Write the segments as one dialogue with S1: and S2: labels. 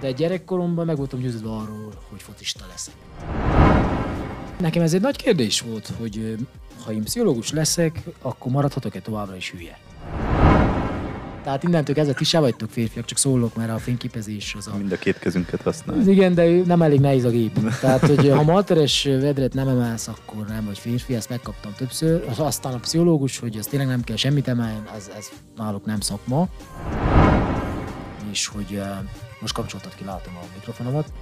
S1: de gyerekkoromban meg voltam győződve arról, hogy focista leszek. Nekem ez egy nagy kérdés volt, hogy ha én pszichológus leszek, akkor maradhatok-e továbbra is hülye. Tehát innentől kezdve ti se vagytok férfiak, csak szólok, mert a fényképezés az a...
S2: Mind a két kezünket használjuk.
S1: Igen, de nem elég nehéz a gép. Tehát, hogy ha malteres vedret nem emelsz, akkor nem vagy férfi, ezt megkaptam többször. Aztán a pszichológus, hogy az tényleg nem kell semmit emelni, ez, ez náluk nem szakma. És hogy uh, most kapcsoltad ki, látom a mikrofonomat.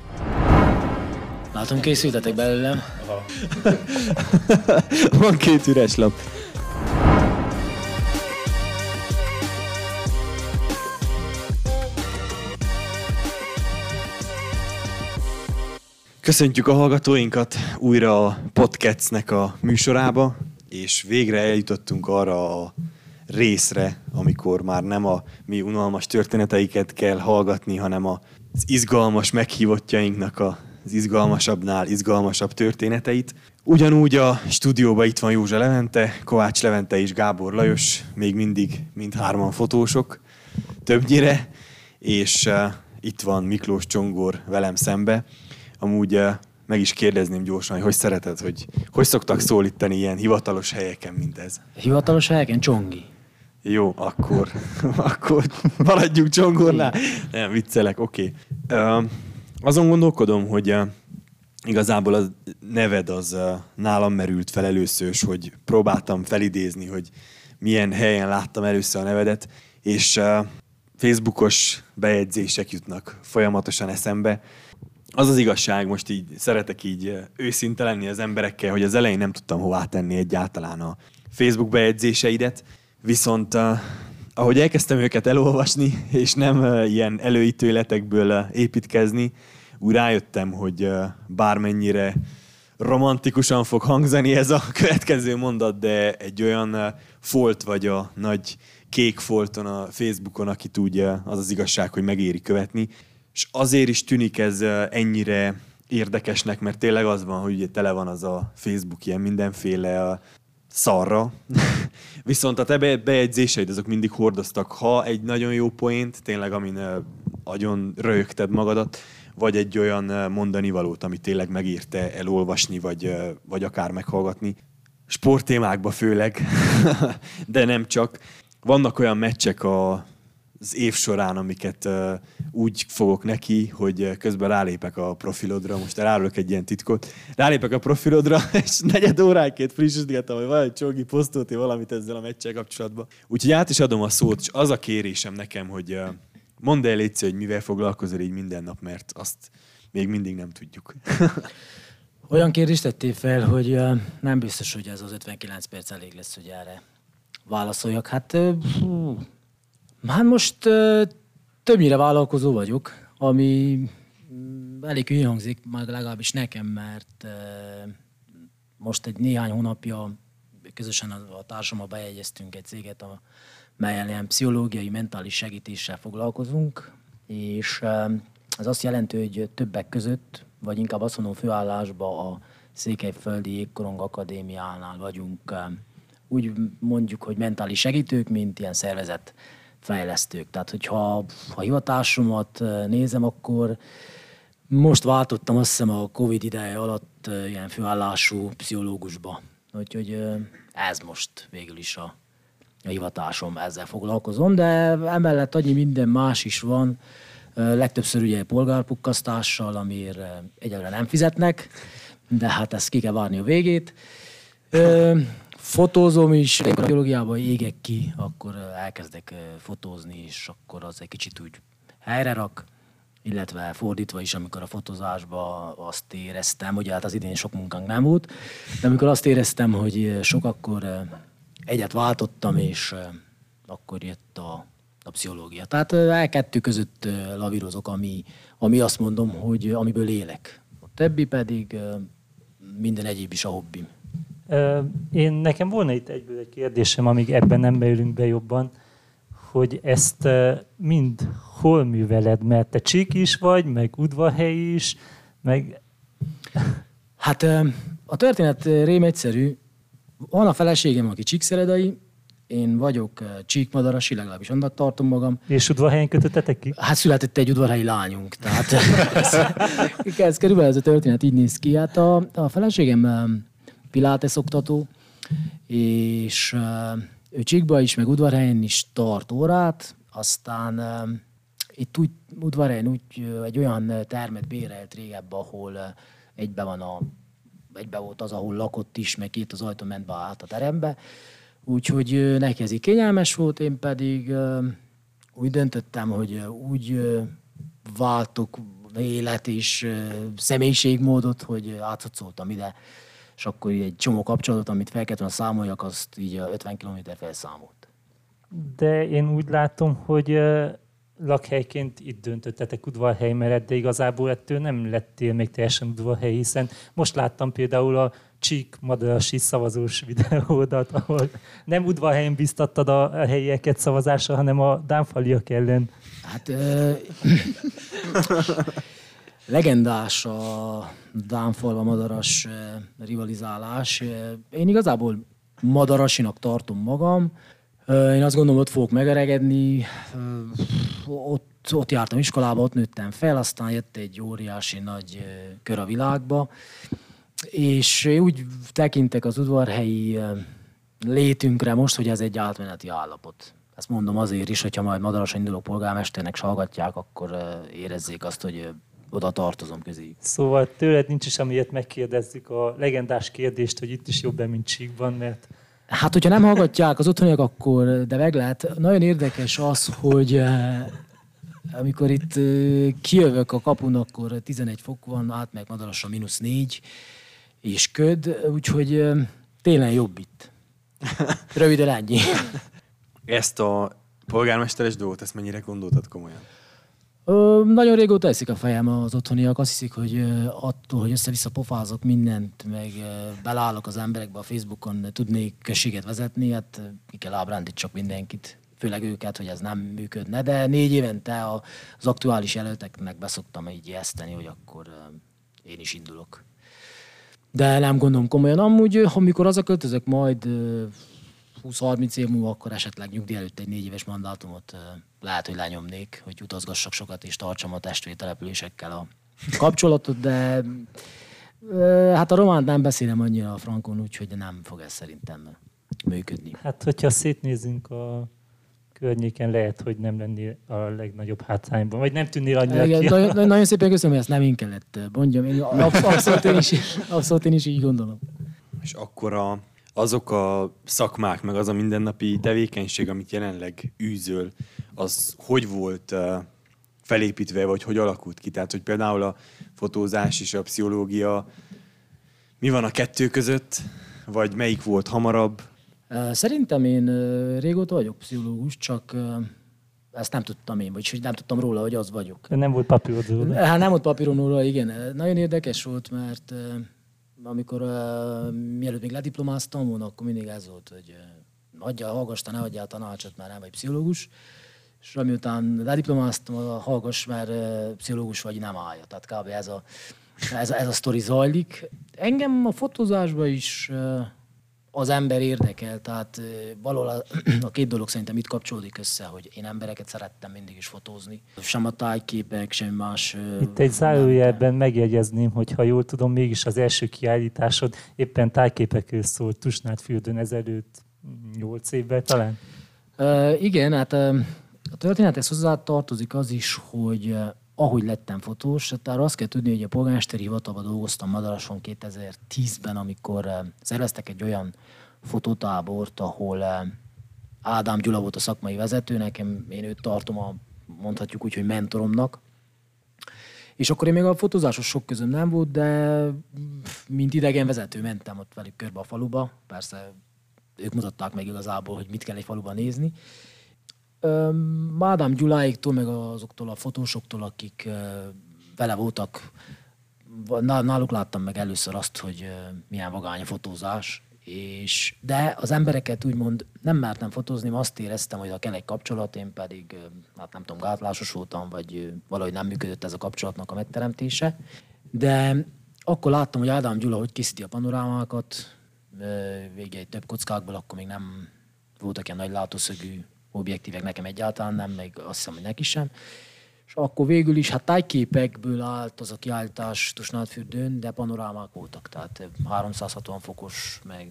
S1: Látom, készültetek belőlem.
S2: Van két üres lap. Köszöntjük a hallgatóinkat újra a Podcastnek a műsorába, és végre eljutottunk arra a részre, amikor már nem a mi unalmas történeteiket kell hallgatni, hanem az izgalmas meghívottjainknak az izgalmasabbnál izgalmasabb történeteit. Ugyanúgy a stúdióban itt van Józsa Levente, Kovács Levente és Gábor Lajos, még mindig mindhárman fotósok, többnyire, és uh, itt van Miklós Csongor velem szembe, amúgy uh, meg is kérdezném gyorsan, hogy hogy szereted, hogy hogy szoktak szólítani ilyen hivatalos helyeken, mint ez?
S1: Hivatalos helyeken Csongi.
S2: Jó, akkor, akkor maradjunk Csongornál. Nem, viccelek, oké. Okay. Azon gondolkodom, hogy igazából a neved az nálam merült fel először, hogy próbáltam felidézni, hogy milyen helyen láttam először a nevedet, és Facebookos bejegyzések jutnak folyamatosan eszembe, az az igazság, most így szeretek így őszinte lenni az emberekkel, hogy az elején nem tudtam hová tenni egyáltalán a Facebook bejegyzéseidet, viszont uh, ahogy elkezdtem őket elolvasni, és nem uh, ilyen előítőletekből uh, építkezni, úgy rájöttem, hogy bármennyire romantikusan fog hangzani ez a következő mondat, de egy olyan folt vagy a nagy kék folton a Facebookon, aki tudja, az az igazság, hogy megéri követni. És azért is tűnik ez ennyire érdekesnek, mert tényleg az van, hogy ugye tele van az a Facebook ilyen mindenféle a szarra. Viszont a te bejegyzéseid azok mindig hordoztak, ha egy nagyon jó poént, tényleg amin agyon rögted magadat, vagy egy olyan mondani valót, ami tényleg megírte elolvasni, vagy, vagy akár meghallgatni. Sporttémákba főleg, de nem csak. Vannak olyan meccsek a az év során, amiket úgy fogok neki, hogy közben rálépek a profilodra, most elárulok egy ilyen titkot, rálépek a profilodra, és negyed óránként frissítettem, hogy valahogy Csogi posztolti valamit ezzel a meccsel kapcsolatban. Úgyhogy át is adom a szót, és az a kérésem nekem, hogy uh, mondd el légy, hogy mivel foglalkozol így minden nap, mert azt még mindig nem tudjuk.
S1: Olyan kérdést tettél fel, hogy nem biztos, hogy ez az 59 perc elég lesz, hogy erre válaszoljak. Hát uh, Hát most többnyire vállalkozó vagyok, ami mm, elég hülye hangzik, már legalábbis nekem, mert most egy néhány hónapja közösen a, társammal bejegyeztünk egy céget, a, melyen ilyen pszichológiai, mentális segítéssel foglalkozunk, és ez azt jelenti, hogy többek között, vagy inkább azt mondom főállásban a Székelyföldi Jégkorong Akadémiánál vagyunk, úgy mondjuk, hogy mentális segítők, mint ilyen szervezet fejlesztők. Tehát, hogyha a hivatásomat nézem, akkor most váltottam azt hiszem a Covid ideje alatt ilyen főállású pszichológusba. Úgyhogy ez most végül is a, a hivatásom, ezzel foglalkozom, de emellett annyi minden más is van, legtöbbször ugye polgárpukkasztással, amiért egyelőre nem fizetnek, de hát ezt ki kell várni a végét fotózom is, a biológiában égek ki, akkor elkezdek fotózni, és akkor az egy kicsit úgy helyre rak, illetve fordítva is, amikor a fotózásban azt éreztem, hogy hát az idén sok munkánk nem volt, de amikor azt éreztem, hogy sok, akkor egyet váltottam, és akkor jött a, a pszichológia. Tehát el kettő között lavírozok, ami, ami azt mondom, hogy amiből élek. A többi pedig minden egyéb is a hobbim.
S3: Én nekem volna itt egyből egy kérdésem, amíg ebben nem beülünk be jobban, hogy ezt mind hol műveled, mert te csík is vagy, meg udvarhely is, meg...
S1: Hát a történet rém egyszerű. Van a feleségem, aki csíkszeredai, én vagyok csíkmadarasi, legalábbis annak tartom magam.
S3: És udvarhelyen kötöttetek ki?
S1: Hát született egy udvarhelyi lányunk, tehát ez, ez körülbelül ez a történet így néz ki. Hát a, a feleségem pilates oktató, és ő Csíkba is, meg udvarhelyen is tart órát, aztán itt úgy udvarhelyen úgy egy olyan termet bérelt régebb, ahol egybe van a egybe volt az, ahol lakott is, meg két az ajtó ment be át a terembe, Úgyhogy neki ez kényelmes volt, én pedig úgy döntöttem, hogy úgy váltok élet és személyiségmódot, hogy átszoltam ide, és akkor így egy csomó kapcsolatot, amit fel kellett számoljak, azt így 50 km felszámolt.
S3: De én úgy látom, hogy lakhelyként itt döntöttetek udvarhely mellett, de igazából ettől nem lettél még teljesen udvarhely, hiszen most láttam például a Csík Madarasi szavazós videódat, ahol nem udvarhelyen biztattad a helyieket szavazásra, hanem a dánfaliak ellen.
S1: Hát ö, legendás a Dánfalva Madaras rivalizálás. Én igazából Madarasinak tartom magam. Én azt gondolom, ott fogok megeregedni. Ott, ott jártam iskolába, ott nőttem fel, aztán jött egy óriási nagy kör a világba és úgy tekintek az udvarhelyi létünkre most, hogy ez egy átmeneti állapot. Ezt mondom azért is, hogyha majd Madarasan induló polgármesternek salgatják, akkor érezzék azt, hogy oda tartozom közé.
S3: Szóval tőled nincs is, amiért megkérdezzük a legendás kérdést, hogy itt is jobb mint Csíkban, mert...
S1: Hát, hogyha nem hallgatják az otthoniak, akkor, de meg lehet. Nagyon érdekes az, hogy amikor itt kijövök a kapun, akkor 11 fok van, átmegy Madarasra mínusz 4, és köd, úgyhogy tényleg jobb itt. Röviden ennyi.
S2: Ezt a polgármesteres dolgot, ezt mennyire gondoltad komolyan?
S1: Ö, nagyon régóta eszik a fejem az otthoniak. Azt hiszik, hogy attól, hogy össze-vissza pofázok mindent, meg belállok az emberekbe a Facebookon, tudnék községet vezetni, hát ki kell ábrándítsak mindenkit főleg őket, hogy ez nem működne, de négy évente az aktuális jelölteknek beszoktam így ijeszteni, hogy akkor én is indulok de nem gondolom komolyan. Amúgy, amikor az a költözök majd 20-30 év múlva, akkor esetleg nyugdíj előtt egy négy éves mandátumot lehet, hogy lenyomnék, hogy utazgassak sokat és tartsam a testvéri településekkel a kapcsolatot, de hát a románt nem beszélem annyira a frankon, úgyhogy nem fog ez szerintem működni.
S3: Hát, hogyha szétnézünk a környéken lehet, hogy nem lennél a legnagyobb hátrányban, vagy nem tűnnél annyira Igen, ki.
S1: Nagyon, nagyon szépen köszönöm, hogy ezt nem én kellett mondjam. Én abszolút, én is, abszolút én is így gondolom.
S2: És akkor a, azok a szakmák, meg az a mindennapi tevékenység, amit jelenleg űzöl, az hogy volt felépítve, vagy hogy alakult ki? Tehát, hogy például a fotózás és a pszichológia, mi van a kettő között, vagy melyik volt hamarabb,
S1: Szerintem én régóta vagyok pszichológus, csak ezt nem tudtam én, vagyis hogy nem tudtam róla, hogy az vagyok.
S3: Nem volt papírod róla?
S1: Hát nem volt papíron róla, igen. Nagyon érdekes volt, mert amikor mielőtt még lediplomáztam volna, akkor mindig ez volt, hogy adja, hallgass, ne adjál tanácsot, mert nem vagy pszichológus. És amiután lediplomáztam, hallgass, mert pszichológus vagy, nem állja. Tehát kb. ez a, ez a, ez a sztori zajlik. Engem a fotózásban is az ember érdekel, tehát valahol a, a két dolog szerintem itt kapcsolódik össze, hogy én embereket szerettem mindig is fotózni. Sem a tájképek, sem más.
S3: Itt egy zárójelben megjegyezném, hogy ha jól tudom, mégis az első kiállításod éppen tájképekről szólt Tusnád fürdőn ezelőtt 8 évvel talán?
S1: Uh, igen, hát uh, a történethez hozzá tartozik az is, hogy ahogy lettem fotós, tehát azt kell tudni, hogy a polgármesteri hivatalban dolgoztam Madarason 2010-ben, amikor eh, szerveztek egy olyan fotótábort, ahol eh, Ádám Gyula volt a szakmai vezető, nekem én őt tartom a, mondhatjuk úgy, hogy mentoromnak. És akkor én még a fotózásos sok közöm nem volt, de mint idegen vezető mentem ott velük körbe a faluba. Persze ők mutatták meg igazából, hogy mit kell egy faluban nézni. Mádám Gyuláiktól, meg azoktól a fotósoktól, akik vele voltak, náluk láttam meg először azt, hogy milyen vagány a fotózás, és, de az embereket úgymond nem mertem fotózni, azt éreztem, hogy ha kell egy kapcsolat, én pedig, hát nem tudom, gátlásos voltam, vagy valahogy nem működött ez a kapcsolatnak a megteremtése. De akkor láttam, hogy Ádám Gyula hogy készíti a panorámákat, végig egy több kockákból, akkor még nem voltak ilyen nagy látószögű objektívek, nekem egyáltalán nem, meg azt hiszem, hogy neki sem. És akkor végül is, hát tájképekből állt az a kiállítás Tusnádfürdőn, de panorámák voltak, tehát 360 fokos, meg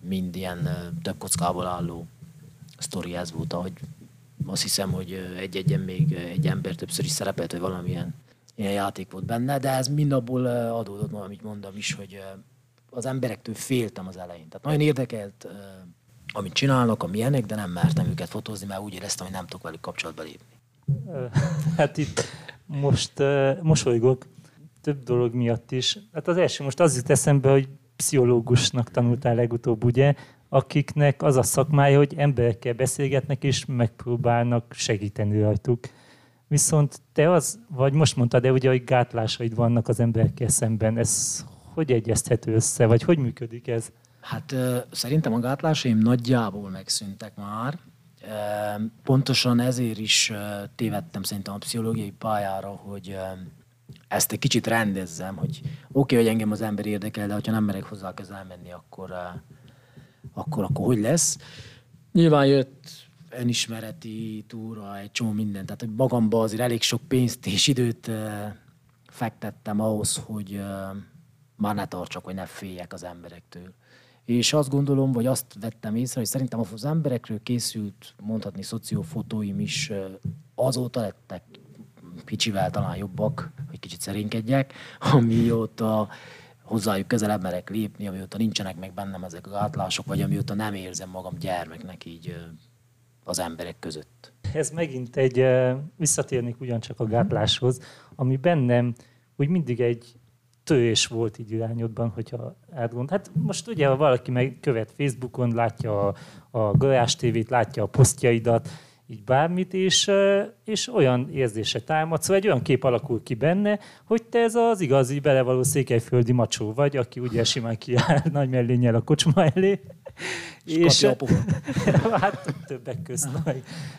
S1: mind ilyen több kockából álló sztori ez volt, hogy azt hiszem, hogy egy-egyen még egy ember többször is szerepelt, vagy valamilyen ilyen játék volt benne, de ez mind abból adódott, amit mondom is, hogy az emberektől féltem az elején. Tehát nagyon érdekelt, amit csinálnak, a milyenek, de nem mertem őket fotózni, mert úgy éreztem, hogy nem tudok velük kapcsolatba lépni.
S3: Hát itt most mosolygok több dolog miatt is. Hát az első most az jut eszembe, hogy pszichológusnak tanultál legutóbb, ugye, akiknek az a szakmája, hogy emberekkel beszélgetnek és megpróbálnak segíteni rajtuk. Viszont te az, vagy most mondtad, de ugye, hogy gátlásaid vannak az emberekkel szemben. Ez hogy egyezthető össze, vagy hogy működik ez?
S1: Hát szerintem a gátlásaim nagyjából megszűntek már. Pontosan ezért is tévedtem szerintem a pszichológiai pályára, hogy ezt egy kicsit rendezzem, hogy oké, okay, hogy engem az ember érdekel, de ha nem merek hozzá közel menni, akkor, akkor, akkor hogy lesz? Nyilván jött önismereti túra, egy csomó minden, tehát magamba azért elég sok pénzt és időt fektettem ahhoz, hogy már ne tartsak, hogy ne féljek az emberektől. És azt gondolom, vagy azt vettem észre, hogy szerintem az emberekről készült, mondhatni, szociófotóim is azóta lettek kicsivel talán jobbak, hogy kicsit szerénkedjek, amióta hozzájuk közelebb merek lépni, amióta nincsenek meg bennem ezek az átlások, vagy amióta nem érzem magam gyermeknek így az emberek között.
S3: Ez megint egy, visszatérnék ugyancsak a gátláshoz, ami bennem úgy mindig egy tőés volt így irányodban, hogyha átgond. Hát most ugye, ha valaki meg követ Facebookon, látja a, a Garázs TV-t, látja a posztjaidat, így bármit, és, és olyan érzése támad, szóval egy olyan kép alakul ki benne, hogy te ez az igazi belevaló székelyföldi macsó vagy, aki ugye simán kiáll nagy mellénnyel a kocsma elé.
S1: És, és
S3: hát többek közt.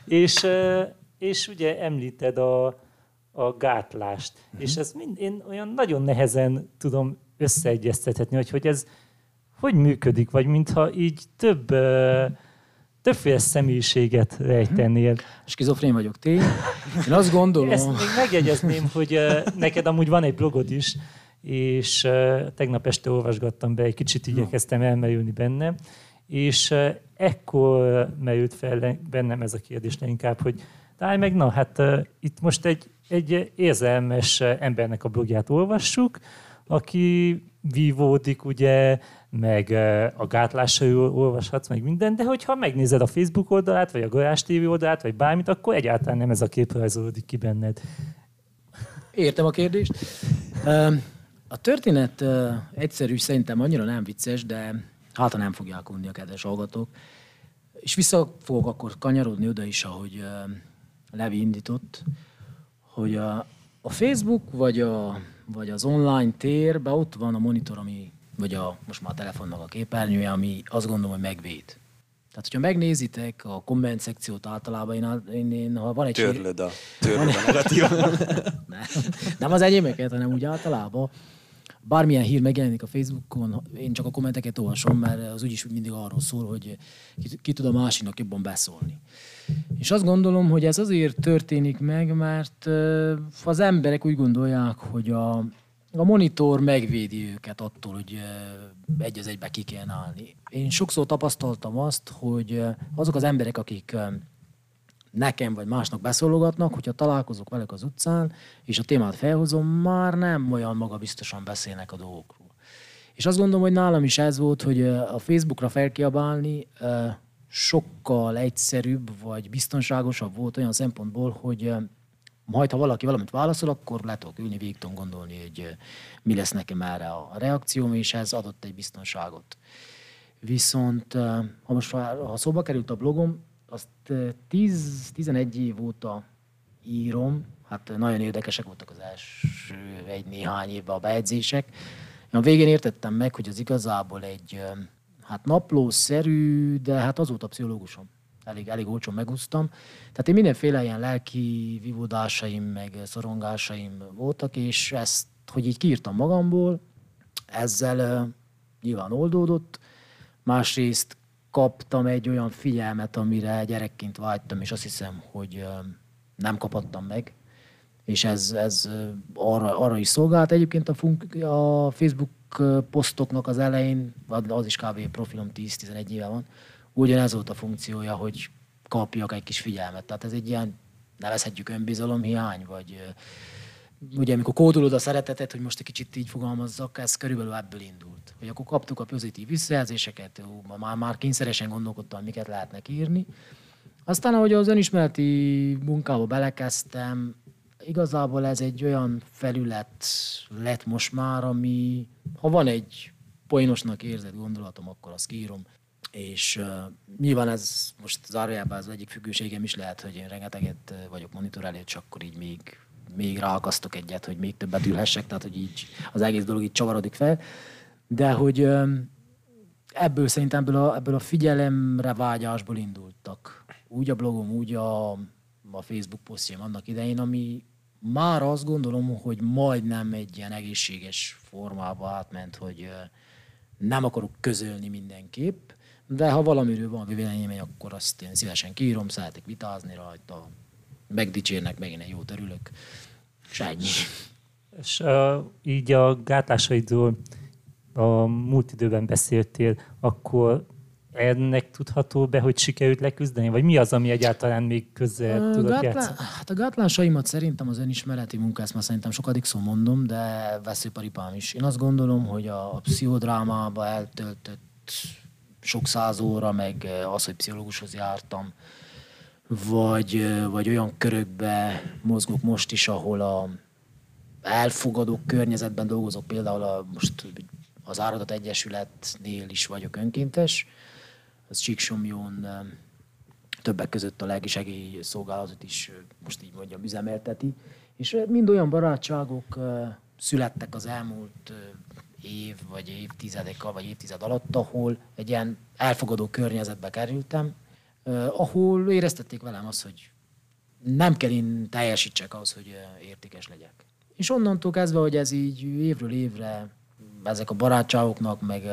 S3: És, és ugye említed a, a gátlást, uh-huh. és ez mind, én olyan nagyon nehezen tudom összeegyeztethetni, hogy, hogy ez hogy működik, vagy mintha így több többféle személyiséget rejtenél. Uh-huh.
S1: Skizofrén vagyok, tény. Én azt gondolom...
S3: Ezt még megjegyezném, hogy neked amúgy van egy blogod is, és tegnap este olvasgattam be, egy kicsit igyekeztem elmerülni benne, és ekkor merült fel bennem ez a kérdés inkább, hogy állj meg, na hát itt most egy, egy érzelmes embernek a blogját olvassuk, aki vívódik, ugye, meg a gátlásairól olvashatsz, meg minden, de hogyha megnézed a Facebook oldalát, vagy a Garázs TV oldalát, vagy bármit, akkor egyáltalán nem ez a kép rajzolódik ki benned.
S1: Értem a kérdést. A történet egyszerű, szerintem annyira nem vicces, de hát nem fogják unni a kedves hallgatók. És vissza fogok akkor kanyarodni oda is, ahogy Levi indított, hogy a, a Facebook vagy, a, vagy az online térben ott van a monitor, ami, vagy a, most már a telefonnak a képernyője, ami azt gondolom, hogy megvéd. Tehát, hogyha megnézitek a komment szekciót általában, én, én, én ha van egy...
S2: Törlöd a, törlöd a negatív.
S1: nem, nem az enyémeket, hanem úgy általában bármilyen hír megjelenik a Facebookon, én csak a kommenteket olvasom, mert az úgyis mindig arról szól, hogy ki, ki tud a másiknak jobban beszólni. És azt gondolom, hogy ez azért történik meg, mert az emberek úgy gondolják, hogy a, a monitor megvédi őket attól, hogy egy az egybe ki kell állni. Én sokszor tapasztaltam azt, hogy azok az emberek, akik nekem vagy másnak beszólogatnak, hogyha találkozok velük az utcán, és a témát felhozom, már nem olyan magabiztosan beszélnek a dolgokról. És azt gondolom, hogy nálam is ez volt, hogy a Facebookra felkiabálni sokkal egyszerűbb, vagy biztonságosabb volt olyan szempontból, hogy majd, ha valaki valamit válaszol, akkor le tudok ülni, végig gondolni, hogy mi lesz nekem erre a reakcióm, és ez adott egy biztonságot. Viszont, ha most ha szóba került a blogom, azt 10-11 év óta írom, hát nagyon érdekesek voltak az első egy-néhány évben a bejegyzések. Én a végén értettem meg, hogy az igazából egy hát naplószerű, de hát azóta pszichológusom. Elég, elég olcsón megúsztam. Tehát én mindenféle ilyen lelki vívódásaim, meg szorongásaim voltak, és ezt, hogy így kiírtam magamból, ezzel nyilván oldódott. Másrészt kaptam egy olyan figyelmet, amire gyerekként vágytam, és azt hiszem, hogy nem kapattam meg. És ez, ez arra, arra is szolgált. Egyébként a, funk, a Facebook posztoknak az elején, az is kb. profilom 10-11 éve van, ugyanez volt a funkciója, hogy kapjak egy kis figyelmet. Tehát ez egy ilyen, nevezhetjük önbizalomhiány, vagy ugye amikor kódolod a szeretetet, hogy most egy kicsit így fogalmazzak, ez körülbelül ebből indult. Hogy akkor kaptuk a pozitív visszajelzéseket, már, már kényszeresen gondolkodtam, miket lehetnek írni. Aztán, ahogy az önismereti munkába belekezdtem, igazából ez egy olyan felület lett most már, ami, ha van egy poénosnak érzett gondolatom, akkor azt írom. És uh, nyilván ez most zárójában az egyik függőségem is lehet, hogy én rengeteget vagyok monitor előtt, csak akkor így még még ráakasztok egyet, hogy még többet ülhessek, tehát hogy így az egész dolog így csavarodik fel. De hogy ebből szerintem ebből a, ebből a figyelemre vágyásból indultak. Úgy a blogom, úgy a, a Facebook posztjaim annak idején, ami már azt gondolom, hogy majdnem egy ilyen egészséges formába átment, hogy nem akarok közölni mindenképp, de ha valamiről van véleményem, akkor azt én szívesen kiírom, szeretek vitázni rajta, megdicsérnek, megint egy jót örülök. És ennyi.
S3: És uh, így a gátlásaidról a múlt időben beszéltél, akkor ennek tudható be, hogy sikerült leküzdeni? Vagy mi az, ami egyáltalán még közel tudod Gátlá... játszani?
S1: Hát a gátlásaimat szerintem az önismereti munka, ezt már szerintem sokadik szó mondom, de veszőparipám is. Én azt gondolom, hogy a, a pszichodrámába eltöltött sok száz óra, meg az, hogy pszichológushoz jártam, vagy, vagy olyan körökbe mozgok most is, ahol a elfogadó környezetben dolgozok, például a, most az Áradat Egyesületnél is vagyok önkéntes, az Csíksomjón többek között a lelki szolgálatot is most így mondjam üzemelteti, és mind olyan barátságok születtek az elmúlt év, vagy évtizedek, vagy évtized alatt, ahol egy ilyen elfogadó környezetbe kerültem, ahol éreztették velem azt, hogy nem kell én teljesítsek ahhoz, hogy értékes legyek. És onnantól kezdve, hogy ez így évről évre ezek a barátságoknak, meg,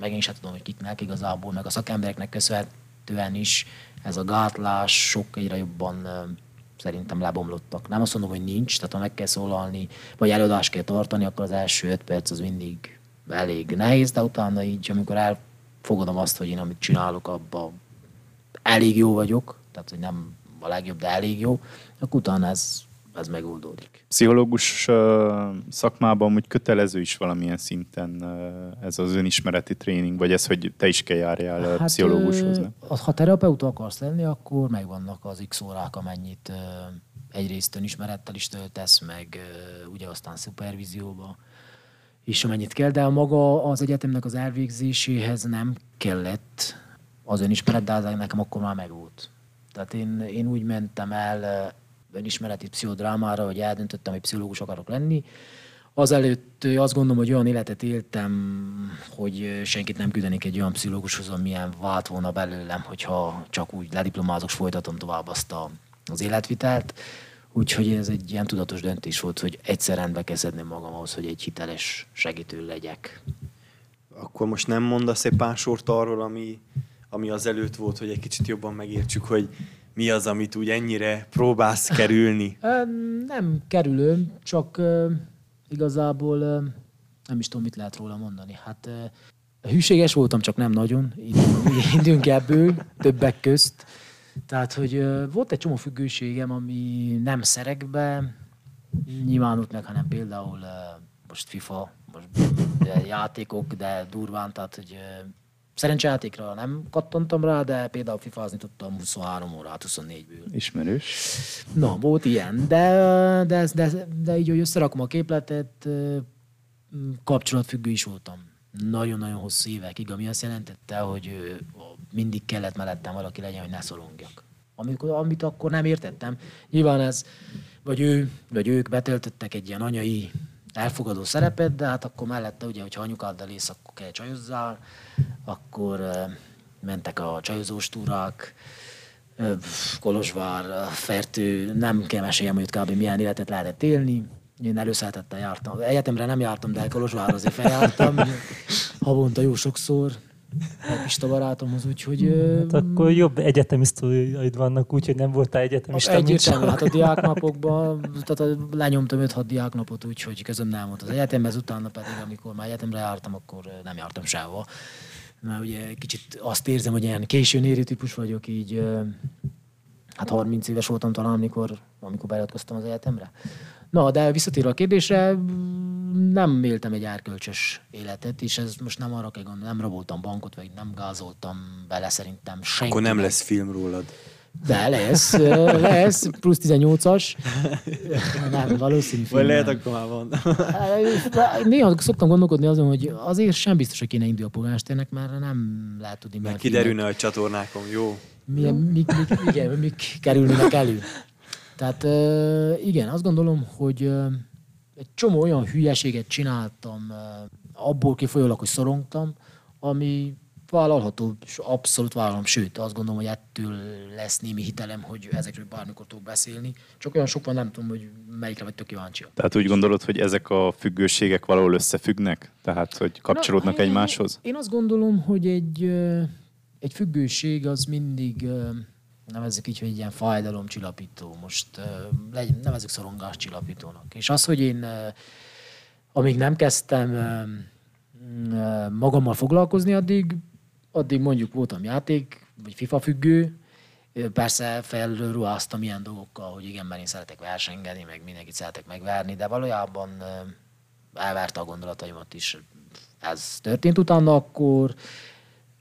S1: meg én sem tudom, hogy kiknek igazából, meg a szakembereknek köszönhetően is ez a gátlás sok egyre jobban szerintem lebomlottak. Nem azt mondom, hogy nincs, tehát ha meg kell szólalni, vagy előadást kell tartani, akkor az első öt perc az mindig elég nehéz, de utána így, amikor elfogadom azt, hogy én amit csinálok, abban elég jó vagyok, tehát hogy nem a legjobb, de elég jó, akkor utána ez, ez megoldódik.
S4: Pszichológus szakmában úgy kötelező is valamilyen szinten ez az önismereti tréning, vagy ez, hogy te is kell járjál hát, pszichológushoz, nem?
S1: Ha terapeuta akarsz lenni, akkor megvannak az x órák, amennyit egyrészt önismerettel is töltesz, meg ugye aztán szupervízióba is amennyit kell, de a maga az egyetemnek az elvégzéséhez nem kellett az önismeret, de az nekem akkor már megvolt. Tehát én, én úgy mentem el önismereti pszichodrámára, hogy eldöntöttem, hogy pszichológus akarok lenni. Azelőtt azt gondolom, hogy olyan életet éltem, hogy senkit nem küldenék egy olyan pszichológushoz, amilyen vált volna belőlem, hogyha csak úgy lediplomázok, folytatom tovább azt a, az életvitelt. Úgyhogy ez egy ilyen tudatos döntés volt, hogy egyszer rendbe kezdeném magam ahhoz, hogy egy hiteles segítő legyek.
S2: Akkor most nem mondasz egy pár sort arról, ami ami az előtt volt, hogy egy kicsit jobban megértsük, hogy mi az, amit úgy ennyire próbálsz kerülni?
S1: nem kerülöm, csak igazából nem is tudom, mit lehet róla mondani. Hát hűséges voltam, csak nem nagyon. Indünk ebből, többek közt. Tehát, hogy volt egy csomó függőségem, ami nem szerekbe nyilvánult meg, hanem például most FIFA, most játékok, de durván, tehát, hogy Szerencsejátékra nem kattantam rá, de például FIFA-zni tudtam 23 órát, 24-ből.
S4: Ismerős.
S1: Na, volt ilyen. De, de, de, de így, hogy összerakom a képletet, kapcsolatfüggő is voltam. Nagyon-nagyon hosszú évekig, ami azt jelentette, hogy mindig kellett mellettem valaki legyen, hogy ne szorongjak. Amikor, amit akkor nem értettem. Nyilván ez, vagy ő, vagy ők betöltöttek egy ilyen anyai elfogadó szerepet, de hát akkor mellette ugye, hogyha anyukáddal ész, akkor kell csajozzál, akkor mentek a csajozós túrák, Kolozsvár, Fertő, nem kell meséljem, hogy kb. milyen életet lehetett élni. Én előszeretettel jártam. Egyetemre nem jártam, de Kolozsvár azért feljártam. Havonta jó sokszor. A Pista barátomhoz, úgyhogy...
S3: Hát akkor jobb egyetemi sztoriaid vannak, úgyhogy nem voltál egyetemista,
S1: Egyértelmű, hát a diáknapokban, tehát a- lenyomtam 5-6 diáknapot, úgyhogy közöm nem volt az egyetemhez, utána pedig, amikor már egyetemre jártam, akkor nem jártam sehova. Mert ugye kicsit azt érzem, hogy ilyen későn érő típus vagyok, így hát 30 éves voltam talán, amikor, amikor beiratkoztam az egyetemre. Na, de visszatérve a kérdésre, nem éltem egy árkölcsös életet, és ez most nem arra kell gondolni, nem raboltam bankot, vagy nem gázoltam bele szerintem senki.
S2: Akkor nem lesz film rólad.
S1: De lesz, lesz, plusz 18-as. Nem, valószínű film.
S2: Vagy lehet, akkor már van.
S1: Néha szoktam gondolkodni azon, hogy azért sem biztos, hogy kéne indulni a polgármesternek, mert nem lehet tudni,
S2: Mert kiderülne a csatornákon, jó?
S1: milyen, mik, mik, igen, mik kerülnének elő. Tehát igen, azt gondolom, hogy egy csomó olyan hülyeséget csináltam, abból kifolyólag, hogy szorongtam, ami vállalható, és abszolút vállalom, sőt, azt gondolom, hogy ettől lesz némi hitelem, hogy ezekről bármikor tudok beszélni. Csak olyan sok van, nem tudom, hogy melyikre vagytok kíváncsiak.
S4: Tehát úgy gondolod, hogy ezek a függőségek valahol összefüggnek? Tehát, hogy kapcsolódnak
S1: Na,
S4: egymáshoz?
S1: Én azt gondolom, hogy egy, egy függőség az mindig, nevezzük így, hogy ilyen fájdalomcsillapító. Most legyen, nevezzük szorongáscsillapítónak. És az, hogy én amíg nem kezdtem magammal foglalkozni, addig, addig mondjuk voltam játék, vagy FIFA függő, Persze felruháztam ilyen dolgokkal, hogy igen, mert én szeretek versengeni, meg mindenkit szeretek megverni, de valójában ö, elvárta a gondolataimat is. Ez történt utána, akkor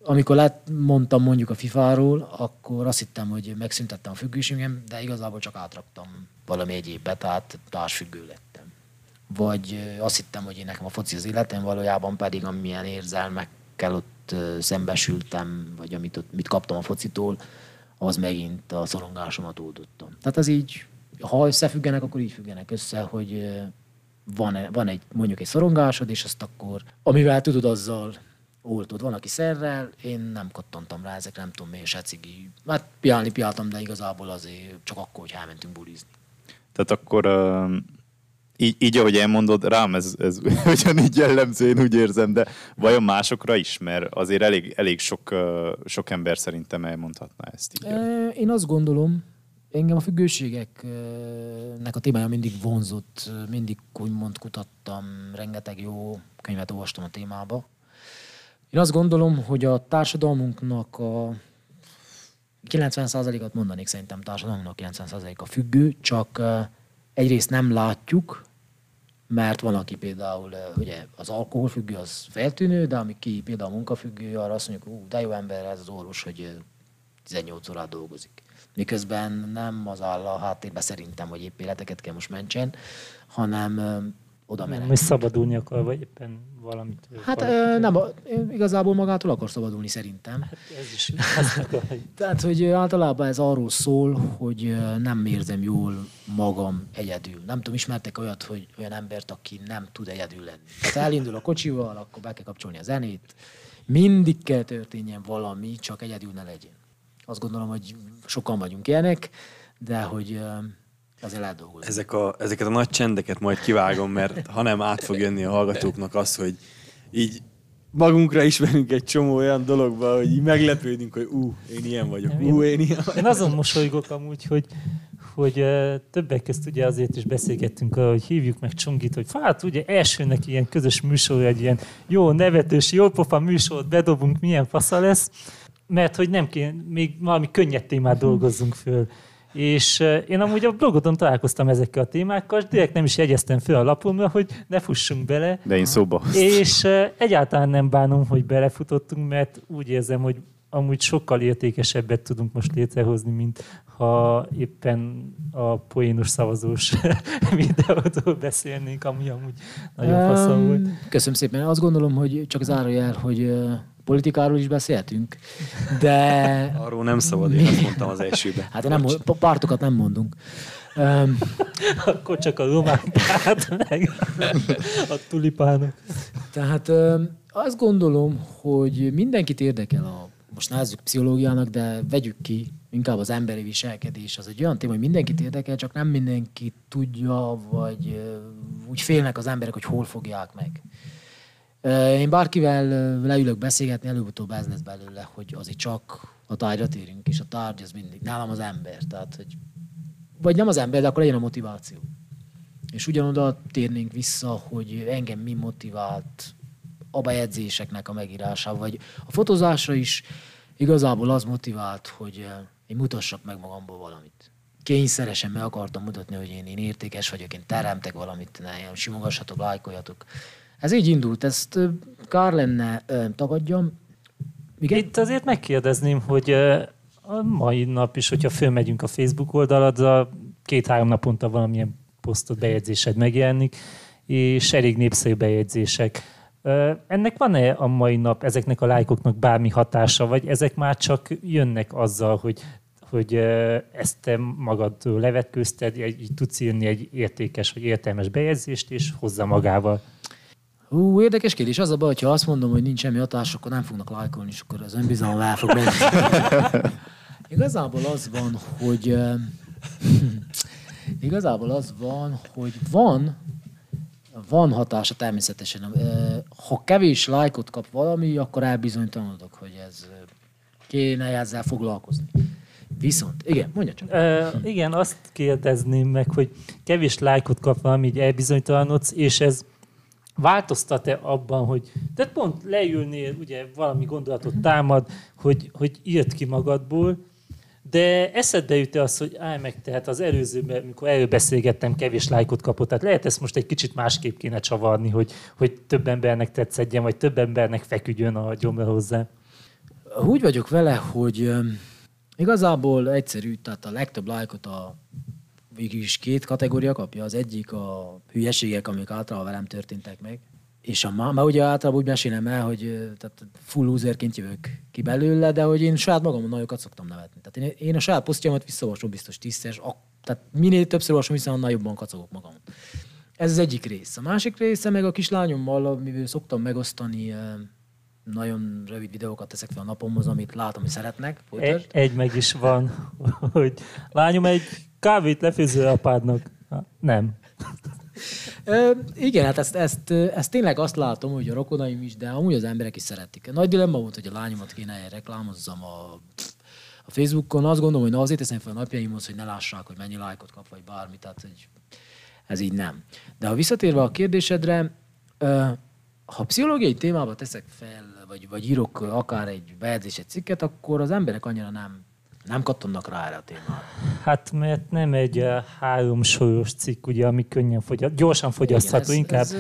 S1: amikor lett, mondtam mondjuk a FIFA-ról, akkor azt hittem, hogy megszüntettem a függőségem, de igazából csak átraktam valami egyébbe, tehát társfüggő lettem. Vagy azt hittem, hogy én nekem a foci az életem, valójában pedig amilyen érzelmekkel ott szembesültem, vagy amit ott, mit kaptam a focitól, az megint a szorongásomat oldottam. Tehát az így, ha összefüggenek, akkor így függenek össze, hogy van, van egy, mondjuk egy szorongásod, és azt akkor, amivel tudod, azzal oltod. Van, aki szerrel, én nem kattantam rá ezekre, nem tudom miért, se cigi. Hát piálni piáltam, de igazából azért csak akkor, hogy elmentünk bulizni.
S4: Tehát akkor uh, így, így, ahogy elmondod, rám ez, ez ugyanígy jellemző, én úgy érzem, de vajon másokra is? Mert azért elég, elég sok, uh, sok ember szerintem elmondhatná ezt így.
S1: Én azt gondolom, engem a függőségeknek a témája mindig vonzott, mindig úgymond kutattam, rengeteg jó könyvet olvastam a témába. Én azt gondolom, hogy a társadalmunknak a 90%-at mondanék szerintem társadalmunknak 90%-a függő, csak egyrészt nem látjuk, mert van, aki például, ugye az alkoholfüggő az feltűnő, de ami ki például munkafüggő, arra azt mondjuk, de jó ember ez az orvos, hogy ö, 18 órát dolgozik. Miközben nem az áll a háttérben szerintem, hogy épp életeket kell most mentsen, hanem oda
S3: Hogy
S1: menek.
S3: szabadulni akar, vagy éppen valamit.
S1: Hát ö, nem, igazából magától akar szabadulni szerintem.
S3: Hát ez is
S1: Tehát, hogy általában ez arról szól, hogy nem érzem jól magam egyedül. Nem tudom, ismertek olyat, hogy olyan embert, aki nem tud egyedül lenni. Tehát elindul a kocsival, akkor be kell kapcsolni a zenét. Mindig kell történjen valami, csak egyedül ne legyen. Azt gondolom, hogy sokan vagyunk ilyenek, de hogy dolgozni.
S2: Ezek a, ezeket a nagy csendeket majd kivágom, mert ha nem át fog jönni a hallgatóknak az, hogy így magunkra ismerünk egy csomó olyan dologba, hogy így meglepődünk, hogy ú, én ilyen vagyok, ú, én ilyen vagyok.
S3: Én azon mosolygok amúgy, hogy, hogy uh, többek közt ugye azért is beszélgettünk hogy hívjuk meg Csongit, hogy hát ugye elsőnek ilyen közös műsor, egy ilyen jó nevetős, jó pofa műsort bedobunk, milyen fasza lesz, mert hogy nem kéne, még valami könnyed témát dolgozzunk föl. És én amúgy a blogodon találkoztam ezekkel a témákkal, és direkt nem is jegyeztem föl a lapomra, hogy ne fussunk bele,
S4: De én szóba
S3: és egyáltalán nem bánom, hogy belefutottunk, mert úgy érzem, hogy amúgy sokkal értékesebbet tudunk most létrehozni, mint ha éppen a poénos szavazós videótól beszélnénk, ami amúgy nagyon faszom volt.
S1: Öm, Köszönöm szépen. Azt gondolom, hogy csak zárójel, hogy politikáról is beszéltünk, de
S2: Arról nem szabad, én azt mondtam az elsőben.
S1: hát nem, pártokat nem mondunk. Öm,
S3: Akkor csak a román párt, meg a tulipánok.
S1: Tehát ö, azt gondolom, hogy mindenkit érdekel a, most nevezzük pszichológiának, de vegyük ki, inkább az emberi viselkedés. Az egy olyan téma, hogy mindenkit érdekel, csak nem mindenki tudja, vagy úgy félnek az emberek, hogy hol fogják meg. Én bárkivel leülök beszélgetni, előbb-utóbb ez lesz belőle, hogy azért csak a tárgyra térünk, és a tárgy az mindig, nálam az ember. Tehát, hogy, vagy nem az ember, de akkor legyen a motiváció. És ugyanoda térnénk vissza, hogy engem mi motivált a bejegyzéseknek a megírása, vagy a fotózásra is igazából az motivált, hogy én mutassak meg magamból valamit. Kényszeresen meg akartam mutatni, hogy én, én értékes vagyok, én teremtek valamit, ne, simogassatok, lájkoljatok. Ez így indult, ezt kár lenne tagadjam.
S3: Igen? Itt azért megkérdezném, hogy a mai nap is, hogyha fölmegyünk a Facebook oldaladra, két-három naponta valamilyen posztot, bejegyzésed megjelenik, és elég népszerű bejegyzések. Ennek van-e a mai nap ezeknek a lájkoknak bármi hatása, vagy ezek már csak jönnek azzal, hogy, hogy ezt te magadtól levetkőzted, így tudsz írni egy értékes vagy értelmes bejegyzést, és hozza magával?
S1: Hú, érdekes kérdés. Az a baj, hogyha azt mondom, hogy nincs semmi hatás, akkor nem fognak lájkolni, és akkor az önbizalom el fog menni. Igazából az van, hogy igazából az van, hogy van van hatása természetesen. Ha kevés lájkot kap valami, akkor elbizonytalanodok, hogy ez kéne ezzel foglalkozni. Viszont, igen, mondja csak.
S3: E, igen, azt kérdezném meg, hogy kevés lájkot kap valami, így elbizonytalanodsz, és ez változtat-e abban, hogy tehát pont leülnél, ugye valami gondolatot támad, hogy, hogy írt ki magadból, de eszedbe jut az, hogy állj meg, tehát az előzőben, amikor előbeszélgettem, kevés lájkot kapott, tehát lehet ezt most egy kicsit másképp kéne csavarni, hogy, hogy több embernek tetszedjen, vagy több embernek feküdjön a gyomra hozzá.
S1: Úgy vagyok vele, hogy igazából egyszerű, tehát a legtöbb lájkot a is két kategória kapja. Az egyik a hülyeségek, amik általában velem történtek meg, és a máma, ugye általában úgy mesélem el, hogy tehát full loserként jövök ki belőle, de hogy én saját magam nagyokat szoktam nevetni. Tehát én, én a saját posztjaimat visszaolvasom biztos tízszer, tehát minél többször olvasom vissza, annál jobban kacagok magam. Ez az egyik rész. A másik része meg a kislányommal, amivel szoktam megosztani nagyon rövid videókat teszek fel a napomhoz, amit látom, hogy szeretnek.
S3: Egy, egy meg is van, hogy lányom egy kávét lefőző apádnak. Nem.
S1: Igen, hát ezt, ezt, ezt, tényleg azt látom, hogy a rokonaim is, de amúgy az emberek is szeretik. Nagy dilemma volt, hogy a lányomat kéne reklámozzam a, a Facebookon. Azt gondolom, hogy na azért teszem fel a napjaimhoz, hogy ne lássák, hogy mennyi lájkot kap, vagy bármi. Tehát, hogy ez így nem. De ha visszatérve a kérdésedre, ha pszichológiai témába teszek fel, vagy, vagy írok akár egy bejegyzés, egy cikket, akkor az emberek annyira nem nem kattonnak rá erre a témára.
S3: Hát mert nem egy uh, három soros cikk, ugye, ami könnyen fogyaszt, gyorsan fogyasztható, igen, ez, inkább ez,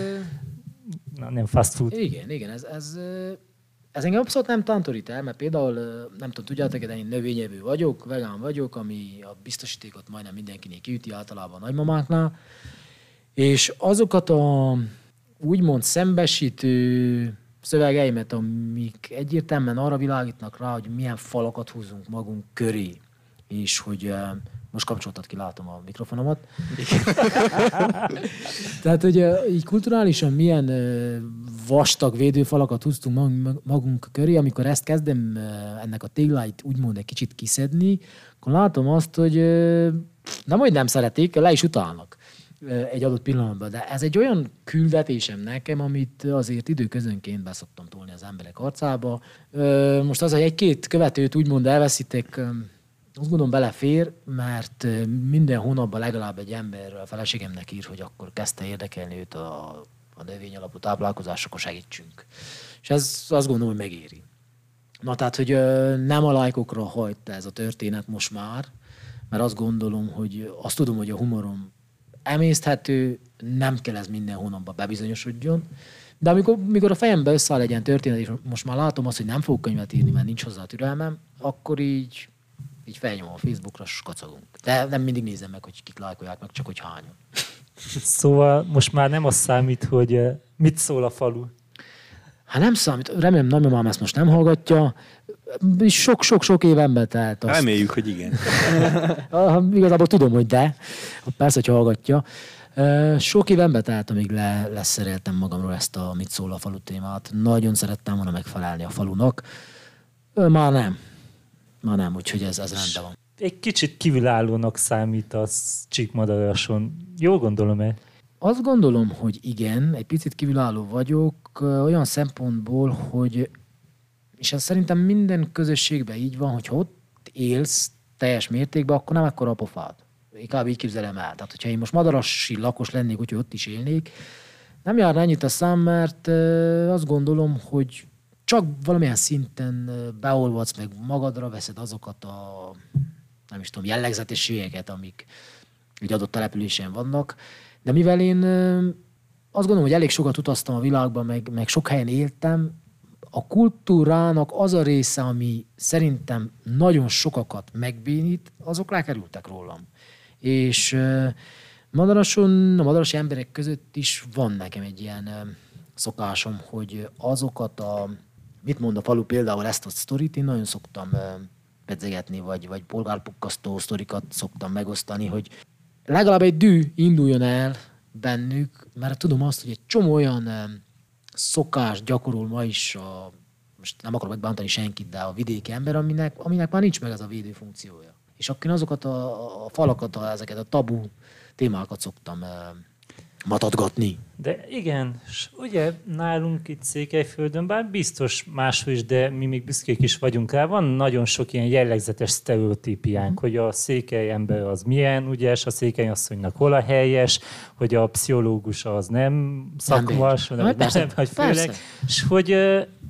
S3: na, nem fast food.
S1: Igen, igen, ez, ez, ez engem abszolút nem tantorít el, mert például, nem tudom, tudjátok, de én növényevő vagyok, vegán vagyok, ami a biztosítékot majdnem mindenkinél kiüti, általában a nagymamáknál, és azokat a úgymond szembesítő szövegeimet, amik egyértelműen arra világítnak rá, hogy milyen falakat húzunk magunk köré, és hogy uh, most kapcsoltad ki, látom a mikrofonomat. Tehát, hogy uh, így kulturálisan milyen uh, vastag védőfalakat húztunk magunk, köré, amikor ezt kezdem ennek a tégláit úgymond egy kicsit kiszedni, akkor látom azt, hogy nem, hogy nem szeretik, le is utálnak egy adott pillanatban. De ez egy olyan küldetésem nekem, amit azért időközönként beszoktam tolni az emberek arcába. Most az, hogy egy-két követőt úgymond elveszítek, azt gondolom belefér, mert minden hónapban legalább egy ember a feleségemnek ír, hogy akkor kezdte érdekelni őt a, a növény alapú táplálkozás, akkor segítsünk. És ez azt gondolom, hogy megéri. Na tehát, hogy nem a lájkokra hajt ez a történet most már, mert azt gondolom, hogy azt tudom, hogy a humorom emészthető, nem kell ez minden hónapban bebizonyosodjon. De amikor, amikor a fejembe összeáll egy ilyen történet, és most már látom azt, hogy nem fogok könyvet írni, mert nincs hozzá a türelmem, akkor így, így felnyomom a Facebookra, és kacagunk. De nem mindig nézem meg, hogy kik lájkolják meg, csak hogy hányan.
S3: Szóval most már nem az számít, hogy eh, mit szól a falu.
S1: Hát nem számít, remélem nagymamám ezt most nem hallgatja, sok-sok-sok éven betelt.
S2: Azt. Reméljük, hogy igen.
S1: Igazából tudom, hogy de. Persze, hogy hallgatja. Sok éven betelt, amíg le, leszereltem magamról ezt a mit szól a falu témát. Nagyon szerettem volna megfelelni a falunak. Már nem. Már nem, úgyhogy ez, ez rendben van.
S3: Egy kicsit kívülállónak számít az Csíkmadarason. Jól gondolom-e?
S1: azt gondolom, hogy igen, egy picit kívülálló vagyok olyan szempontból, hogy és ez szerintem minden közösségben így van, hogy ott élsz teljes mértékben, akkor nem ekkora a pofád. Inkább így képzelem el. Tehát, hogyha én most madarasi lakos lennék, úgyhogy ott is élnék, nem jár ennyit a szám, mert azt gondolom, hogy csak valamilyen szinten beolvadsz, meg magadra veszed azokat a nem is tudom, jellegzetességeket, amik egy adott településen vannak. De mivel én azt gondolom, hogy elég sokat utaztam a világban, meg, meg sok helyen éltem, a kultúrának az a része, ami szerintem nagyon sokakat megbénít, azok lekerültek rólam. És Madarason, a madarasi emberek között is van nekem egy ilyen szokásom, hogy azokat a, mit mond a falu például ezt a sztorit, én nagyon szoktam pedzegetni, vagy, vagy polgárpukkasztó sztorikat szoktam megosztani, hogy legalább egy dű induljon el bennük, mert tudom azt, hogy egy csomó olyan szokás gyakorol ma is a, most nem akarok megbántani senkit, de a vidéki ember, aminek, aminek már nincs meg ez a védő funkciója. És akkor én azokat a, a falakat, a, ezeket a tabu témákat szoktam matatgatni.
S3: De igen, és ugye nálunk itt Székelyföldön, bár biztos máshol is, de mi még büszkék is vagyunk rá, van nagyon sok ilyen jellegzetes sztereotípiánk, hogy a székely ember az milyen ügyes, a székely asszonynak hol a helyes, hogy a pszichológus az nem szakmas, nem, nem, nem, vagy főleg, és hogy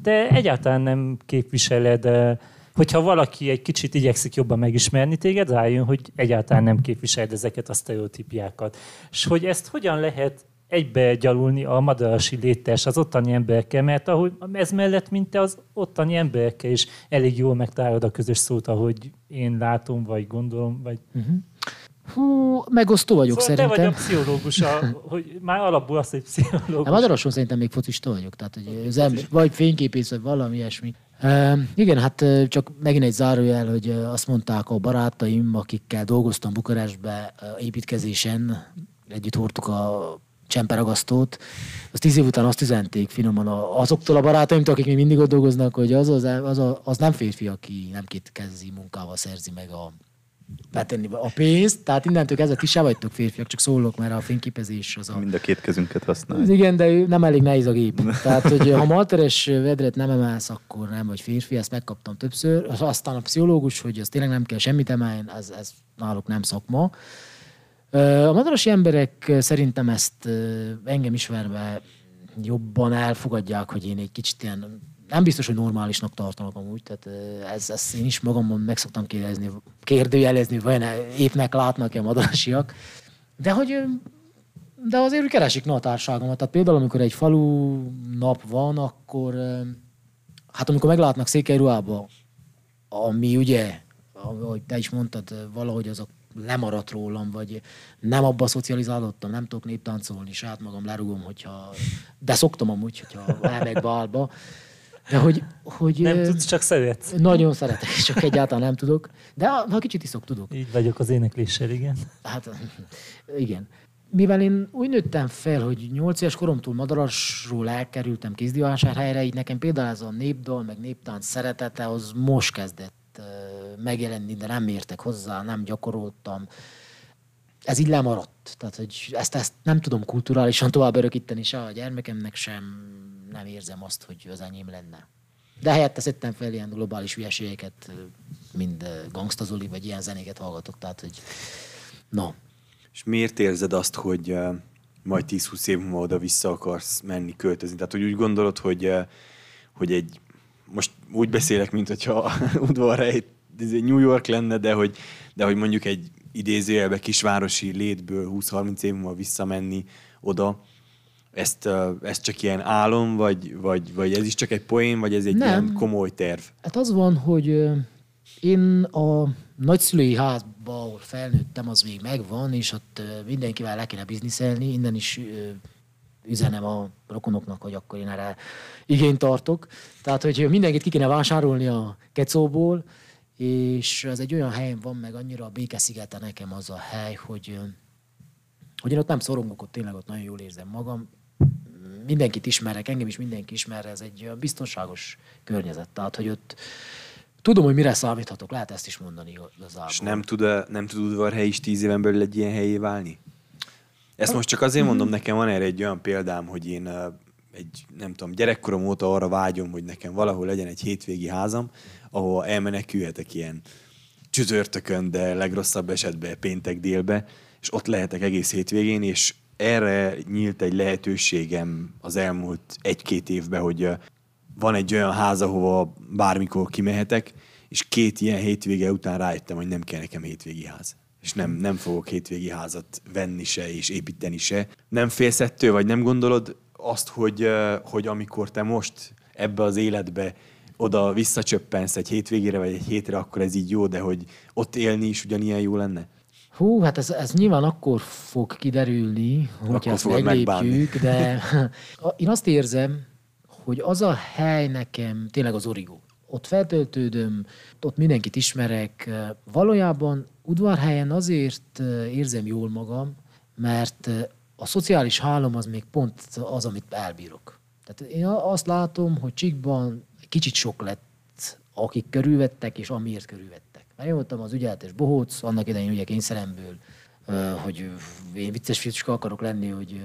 S3: de egyáltalán nem képviseled hogyha valaki egy kicsit igyekszik jobban megismerni téged, rájön, hogy egyáltalán nem képviseled ezeket a sztereotípiákat. És hogy ezt hogyan lehet egybe gyalulni a madarasi létes az ottani emberekkel, mert ahogy ez mellett, mint te az ottani emberekkel is elég jól megtalálod a közös szót, ahogy én látom, vagy gondolom, vagy... Uh-huh.
S1: Hú, megosztó vagyok
S3: szóval
S1: szerintem.
S3: te vagy a pszichológus, a, hogy már alapból azt, hogy pszichológus.
S1: Hát Madarason szerintem még focista vagyok, tehát hogy az ember, vagy fényképész, vagy valami ilyesmi. Igen, hát csak megint egy zárójel, hogy azt mondták a barátaim, akikkel dolgoztam Bukarestbe építkezésen, együtt hordtuk a csemperagasztót, az tíz év után azt üzenték finoman azoktól a barátaimtól, akik még mindig ott dolgoznak, hogy az, az, az, az nem férfi, aki nem kétkezi munkával szerzi meg a betenni a pénzt, tehát innentől kezdve ti se vagytok férfiak, csak szólok, mert a fényképezés az a...
S4: Mind a két kezünket használjuk.
S1: Igen, de nem elég nehéz a gép. Tehát, hogy ha malteres vedret nem emelsz, akkor nem vagy férfi, ezt megkaptam többször. Aztán a pszichológus, hogy az tényleg nem kell semmit emelni, ez, ez náluk nem szakma. A madarasi emberek szerintem ezt engem ismerve jobban elfogadják, hogy én egy kicsit ilyen nem biztos, hogy normálisnak tartanak amúgy, tehát ez, ez én is magamon meg szoktam kérdezni, kérdőjelezni, vajon épnek látnak-e madarasiak. De hogy de azért keresik na a társágomat. Tehát például, amikor egy falu nap van, akkor hát amikor meglátnak Székelyruhába, ami ugye, ahogy te is mondtad, valahogy azok lemaradt rólam, vagy nem abba szocializálódtam, nem tudok néptáncolni, saját magam lerugom, hogyha, de szoktam amúgy, hogyha elmegyek bálba, de hogy, hogy
S3: nem tudsz, csak szeretsz.
S1: Nagyon szeretek, csak egyáltalán nem tudok. De ha kicsit iszok, tudok.
S3: Így vagyok az énekléssel, igen.
S1: Hát igen. Mivel én úgy nőttem fel, hogy 8 éves koromtól Madarasról elkerültem Kézdivásárhelyre, így nekem például ez a népdal, meg néptánc szeretete, az most kezdett megjelenni, de nem értek hozzá, nem gyakoroltam. Ez így lemaradt. Tehát, hogy ezt, ezt nem tudom kulturálisan tovább örökíteni se a gyermekemnek sem, nem érzem azt, hogy az enyém lenne. De helyette szedtem fel ilyen globális hülyeségeket, mind Gangsta Zoli, vagy ilyen zenéket hallgatok, tehát hogy no.
S2: És miért érzed azt, hogy majd 10-20 év múlva oda-vissza akarsz menni költözni? Tehát, hogy úgy gondolod, hogy, hogy egy, most úgy beszélek, mint hogyha udvarra egy New York lenne, de hogy, de hogy mondjuk egy idézőjelbe kisvárosi létből 20-30 év múlva visszamenni oda, ezt, ez csak ilyen álom, vagy, vagy, vagy ez is csak egy poén, vagy ez egy Nem. ilyen komoly terv?
S1: Hát az van, hogy én a nagyszülői házba, ahol felnőttem, az még megvan, és ott mindenkivel le kéne bizniszelni, innen is üzenem a rokonoknak, hogy akkor én erre igényt tartok. Tehát, hogy mindenkit ki kéne vásárolni a kecóból, és ez egy olyan helyen van, meg annyira a békeszigete nekem az a hely, hogy, hogy én ott nem szorongok, ott tényleg ott nagyon jól érzem magam mindenkit ismerek, engem is mindenki ismer, ez egy biztonságos környezet. Tehát, hogy ott tudom, hogy mire számíthatok, lehet ezt is mondani igazából.
S2: És nem tud, nem tud udvarhely is tíz éven belül egy ilyen helyé válni? Ezt most csak azért mondom, nekem van erre egy olyan példám, hogy én egy, nem tudom, gyerekkorom óta arra vágyom, hogy nekem valahol legyen egy hétvégi házam, ahol elmenekülhetek ilyen csütörtökön, de legrosszabb esetben péntek délbe, és ott lehetek egész hétvégén, és erre nyílt egy lehetőségem az elmúlt egy-két évben, hogy van egy olyan ház, ahova bármikor kimehetek, és két ilyen hétvége után rájöttem, hogy nem kell nekem hétvégi ház. És nem, nem fogok hétvégi házat venni se, és építeni se. Nem félsz ettől, vagy nem gondolod azt, hogy, hogy amikor te most ebbe az életbe oda visszacsöppensz egy hétvégére, vagy egy hétre, akkor ez így jó, de hogy ott élni is ugyanilyen jó lenne?
S1: Hú, hát ez, ez nyilván akkor fog kiderülni, hogy ezt meglépjük, de én azt érzem, hogy az a hely nekem tényleg az origó. Ott feltöltődöm, ott mindenkit ismerek. Valójában udvarhelyen azért érzem jól magam, mert a szociális hálom az még pont az, amit elbírok. Tehát én azt látom, hogy Csikban kicsit sok lett, akik körülvettek, és amiért körülvettek. Voltam az ügyeletes bohóc, annak idején ugye kényszeremből, hogy én vicces fiúcska akarok lenni, hogy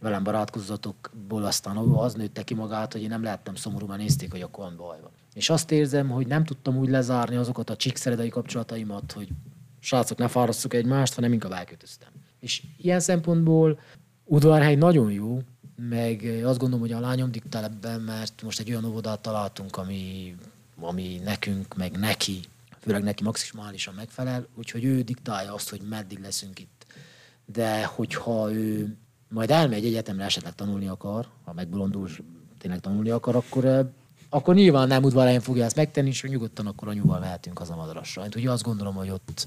S1: velem barátkozatokból aztán az nőtte ki magát, hogy én nem lehettem szomorú, mert nézték, hogy akkor van baj van. És azt érzem, hogy nem tudtam úgy lezárni azokat a csíkszeredai kapcsolataimat, hogy srácok, ne fárasszuk egymást, hanem inkább elkötöztem. És ilyen szempontból udvarhely nagyon jó, meg azt gondolom, hogy a lányom diktál ebben, mert most egy olyan óvodát találtunk, ami, ami nekünk, meg neki, főleg neki maximálisan megfelel, úgyhogy ő diktálja azt, hogy meddig leszünk itt. De hogyha ő majd elmegy egyetemre, esetleg tanulni akar, ha megbolondul, tényleg tanulni akar, akkor, akkor nyilván nem udvarhelyen fogja ezt megtenni, és nyugodtan akkor anyuval mehetünk az a madarasra. Úgyhogy azt gondolom, hogy ott,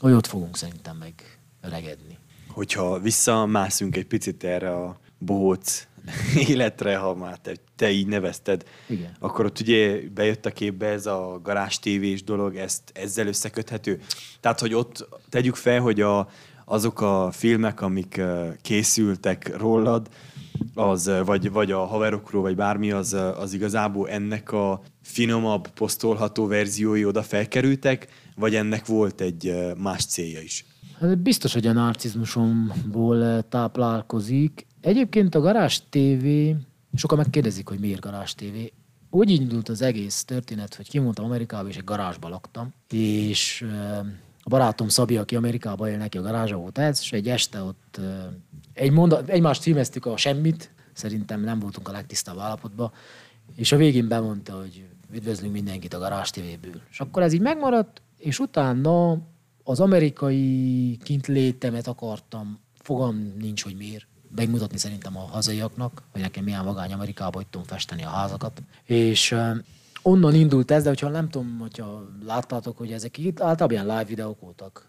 S1: hogy ott fogunk szerintem meg öregedni.
S2: Hogyha visszamászunk egy picit erre a bohóc életre, ha már te, te így nevezted,
S1: Igen.
S2: akkor ott ugye bejött a képbe ez a garázs tévés dolog, ezt ezzel összeköthető. Tehát, hogy ott tegyük fel, hogy a, azok a filmek, amik készültek rólad, az, vagy, vagy a haverokról, vagy bármi, az, az igazából ennek a finomabb, posztolható verziói oda felkerültek, vagy ennek volt egy más célja is?
S1: Hát biztos, hogy a narcizmusomból táplálkozik. Egyébként a Garázs TV, sokan megkérdezik, hogy miért Garázs TV. Úgy indult az egész történet, hogy kimondtam Amerikába, és egy garázsba laktam, és a barátom Szabi, aki Amerikában él, neki a garázsa volt ez, és egy este ott egy mondat, egymást címeztük a semmit, szerintem nem voltunk a legtisztább állapotban, és a végén bemondta, hogy üdvözlünk mindenkit a Garázs TV-ből. És akkor ez így megmaradt, és utána az amerikai kintlétemet akartam, fogam nincs, hogy miért, megmutatni szerintem a hazaiaknak, hogy nekem milyen vagány Amerikában, hogy tudom festeni a házakat. És onnan indult ez, de hogyha nem tudom, hogyha láttátok, hogy ezek itt általában ilyen live videók voltak.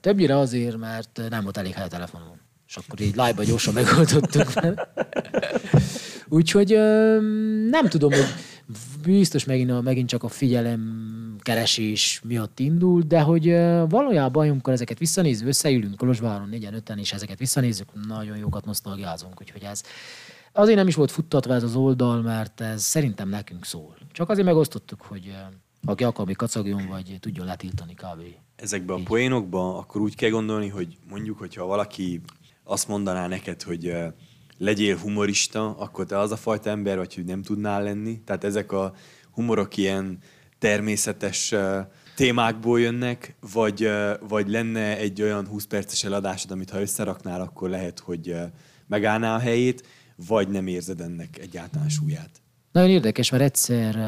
S1: Többnyire azért, mert nem volt elég hely a telefonon. És akkor így live-ba gyorsan megoldottuk. Úgyhogy nem tudom, hogy biztos megint, megint csak a figyelem keresés miatt indul, de hogy valójában, amikor ezeket visszanézve, összeülünk Kolozsváron négyen, öten, és ezeket visszanézzük, nagyon jókat nosztalgiázunk, úgyhogy ez azért nem is volt futtatva ez az oldal, mert ez szerintem nekünk szól. Csak azért megosztottuk, hogy aki akar, még kacagjon, vagy tudjon letiltani kb.
S2: Ezekben a poénokban akkor úgy kell gondolni, hogy mondjuk, hogyha valaki azt mondaná neked, hogy legyél humorista, akkor te az a fajta ember vagy, hogy nem tudnál lenni. Tehát ezek a humorok ilyen természetes témákból jönnek, vagy, vagy lenne egy olyan 20 perces eladásod, amit ha összeraknál, akkor lehet, hogy megállná a helyét, vagy nem érzed ennek egyáltalán súlyát.
S1: Nagyon érdekes, mert egyszer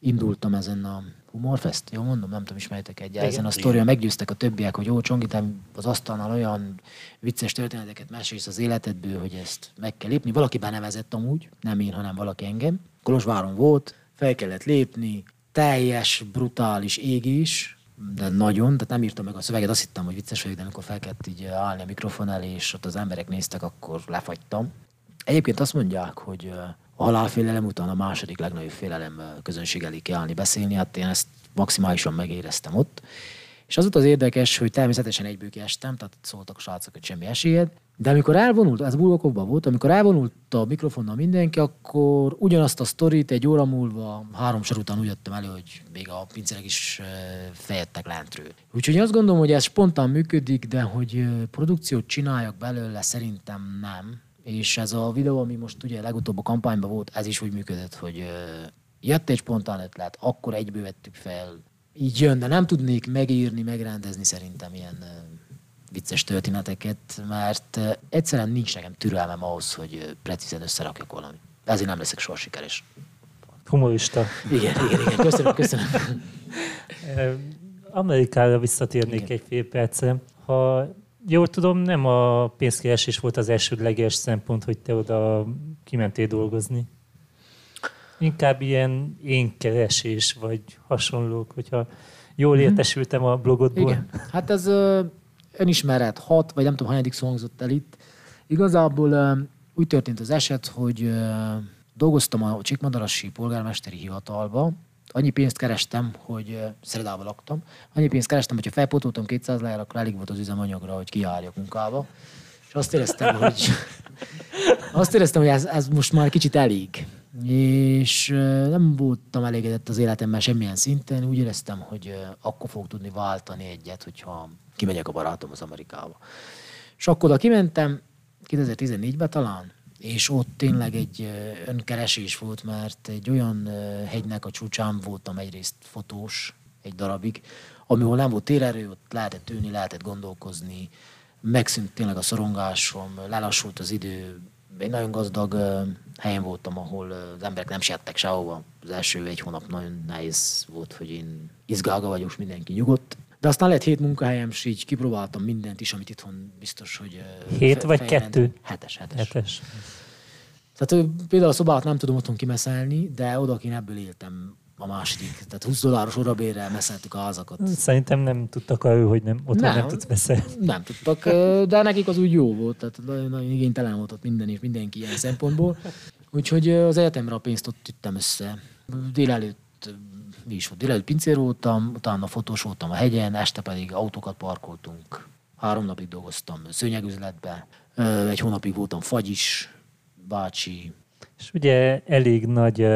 S1: indultam ezen a Humorfest, jó mondom, nem tudom, ismertek egy ezen a sztorion, meggyőztek a többiek, hogy jó, Csongi, te az asztalnál olyan vicces történeteket mesélsz az életedből, hogy ezt meg kell lépni. Valaki benevezett amúgy, nem én, hanem valaki engem. Kolozsváron volt, fel kellett lépni, teljes, brutális égés, de nagyon, tehát nem írtam meg a szöveget, azt hittem, hogy vicces vagyok, de amikor fel kellett így állni a mikrofon elé, és ott az emberek néztek, akkor lefagytam. Egyébként azt mondják, hogy a halálfélelem után a második legnagyobb félelem közönség elé kell állni beszélni, hát én ezt maximálisan megéreztem ott. És az volt az érdekes, hogy természetesen egyből kiestem, tehát szóltak srácok, hogy semmi esélyed, De amikor elvonult, ez Bulgakokban volt, amikor elvonult a mikrofonnal mindenki, akkor ugyanazt a sztorit egy óra múlva, három sor után úgy jöttem elő, hogy még a pincerek is fejedtek lentről. Úgyhogy azt gondolom, hogy ez spontán működik, de hogy produkciót csináljak belőle, szerintem nem. És ez a videó, ami most ugye legutóbb a kampányban volt, ez is úgy működött, hogy jött egy spontán ötlet, akkor egyből vettük fel. Így jön, de nem tudnék megírni, megrendezni szerintem ilyen vicces történeteket, mert egyszerűen nincs nekem türelmem ahhoz, hogy precízen összerakjak valamit. Ezért nem leszek soha sikeres.
S3: Humorista.
S1: Igen, igen, igen. Köszönöm, köszönöm.
S3: Amerikára visszatérnék igen. egy fél percre. Ha jól tudom, nem a pénzkeresés volt az elsődleges szempont, hogy te oda kimentél dolgozni. Inkább ilyen énkeresés, vagy hasonlók, hogyha jól mhm. értesültem a blogodból.
S1: Igen. Hát ez önismeret hat, vagy nem tudom, hanyadik szó hangzott el itt. Igazából úgy történt az eset, hogy dolgoztam a Csikmadarasi polgármesteri hivatalba, annyi pénzt kerestem, hogy Szeredában laktam, annyi pénzt kerestem, hogyha felpótoltam 200 lejjel, akkor elég volt az üzemanyagra, hogy kiárjak munkába. Azt éreztem, hogy, azt éreztem, hogy ez, ez most már kicsit elég. És nem voltam elégedett az életemben semmilyen szinten, úgy éreztem, hogy akkor fog tudni váltani egyet, hogyha kimegyek a barátom az Amerikába. És akkor oda kimentem, 2014-ben talán, és ott tényleg egy önkeresés volt, mert egy olyan hegynek a csúcsán voltam egyrészt fotós egy darabig, amihol nem volt térerő, ott lehetett ülni, lehetett gondolkozni, megszűnt tényleg a szorongásom, lelassult az idő, egy nagyon gazdag helyen voltam, ahol az emberek nem siettek sehova. Az első egy hónap nagyon nehéz volt, hogy én izgálga vagyok, mindenki nyugodt. De aztán lett hét munkahelyem, és így kipróbáltam mindent is, amit itthon biztos, hogy...
S3: Hét fe, vagy kettő?
S1: Hetes, hetes.
S3: hetes.
S1: Tehát például a szobát nem tudom otthon kimeszelni, de oda én ebből éltem a második. Tehát 20 dolláros orabérrel meszeltük a házakat.
S3: Szerintem nem tudtak ő, hogy nem, ott nem, nem tudsz beszélni.
S1: Nem tudtak, de nekik az úgy jó volt, tehát nagyon igénytelen volt ott minden és mindenki ilyen szempontból. Úgyhogy az egyetemre a pénzt ott üttem össze. Délelőtt mi is volt, délelőtt pincér voltam, utána fotós voltam a hegyen, este pedig autókat parkoltunk. Három napig dolgoztam szőnyegüzletbe, egy hónapig voltam fagyis, bácsi,
S3: és ugye elég nagy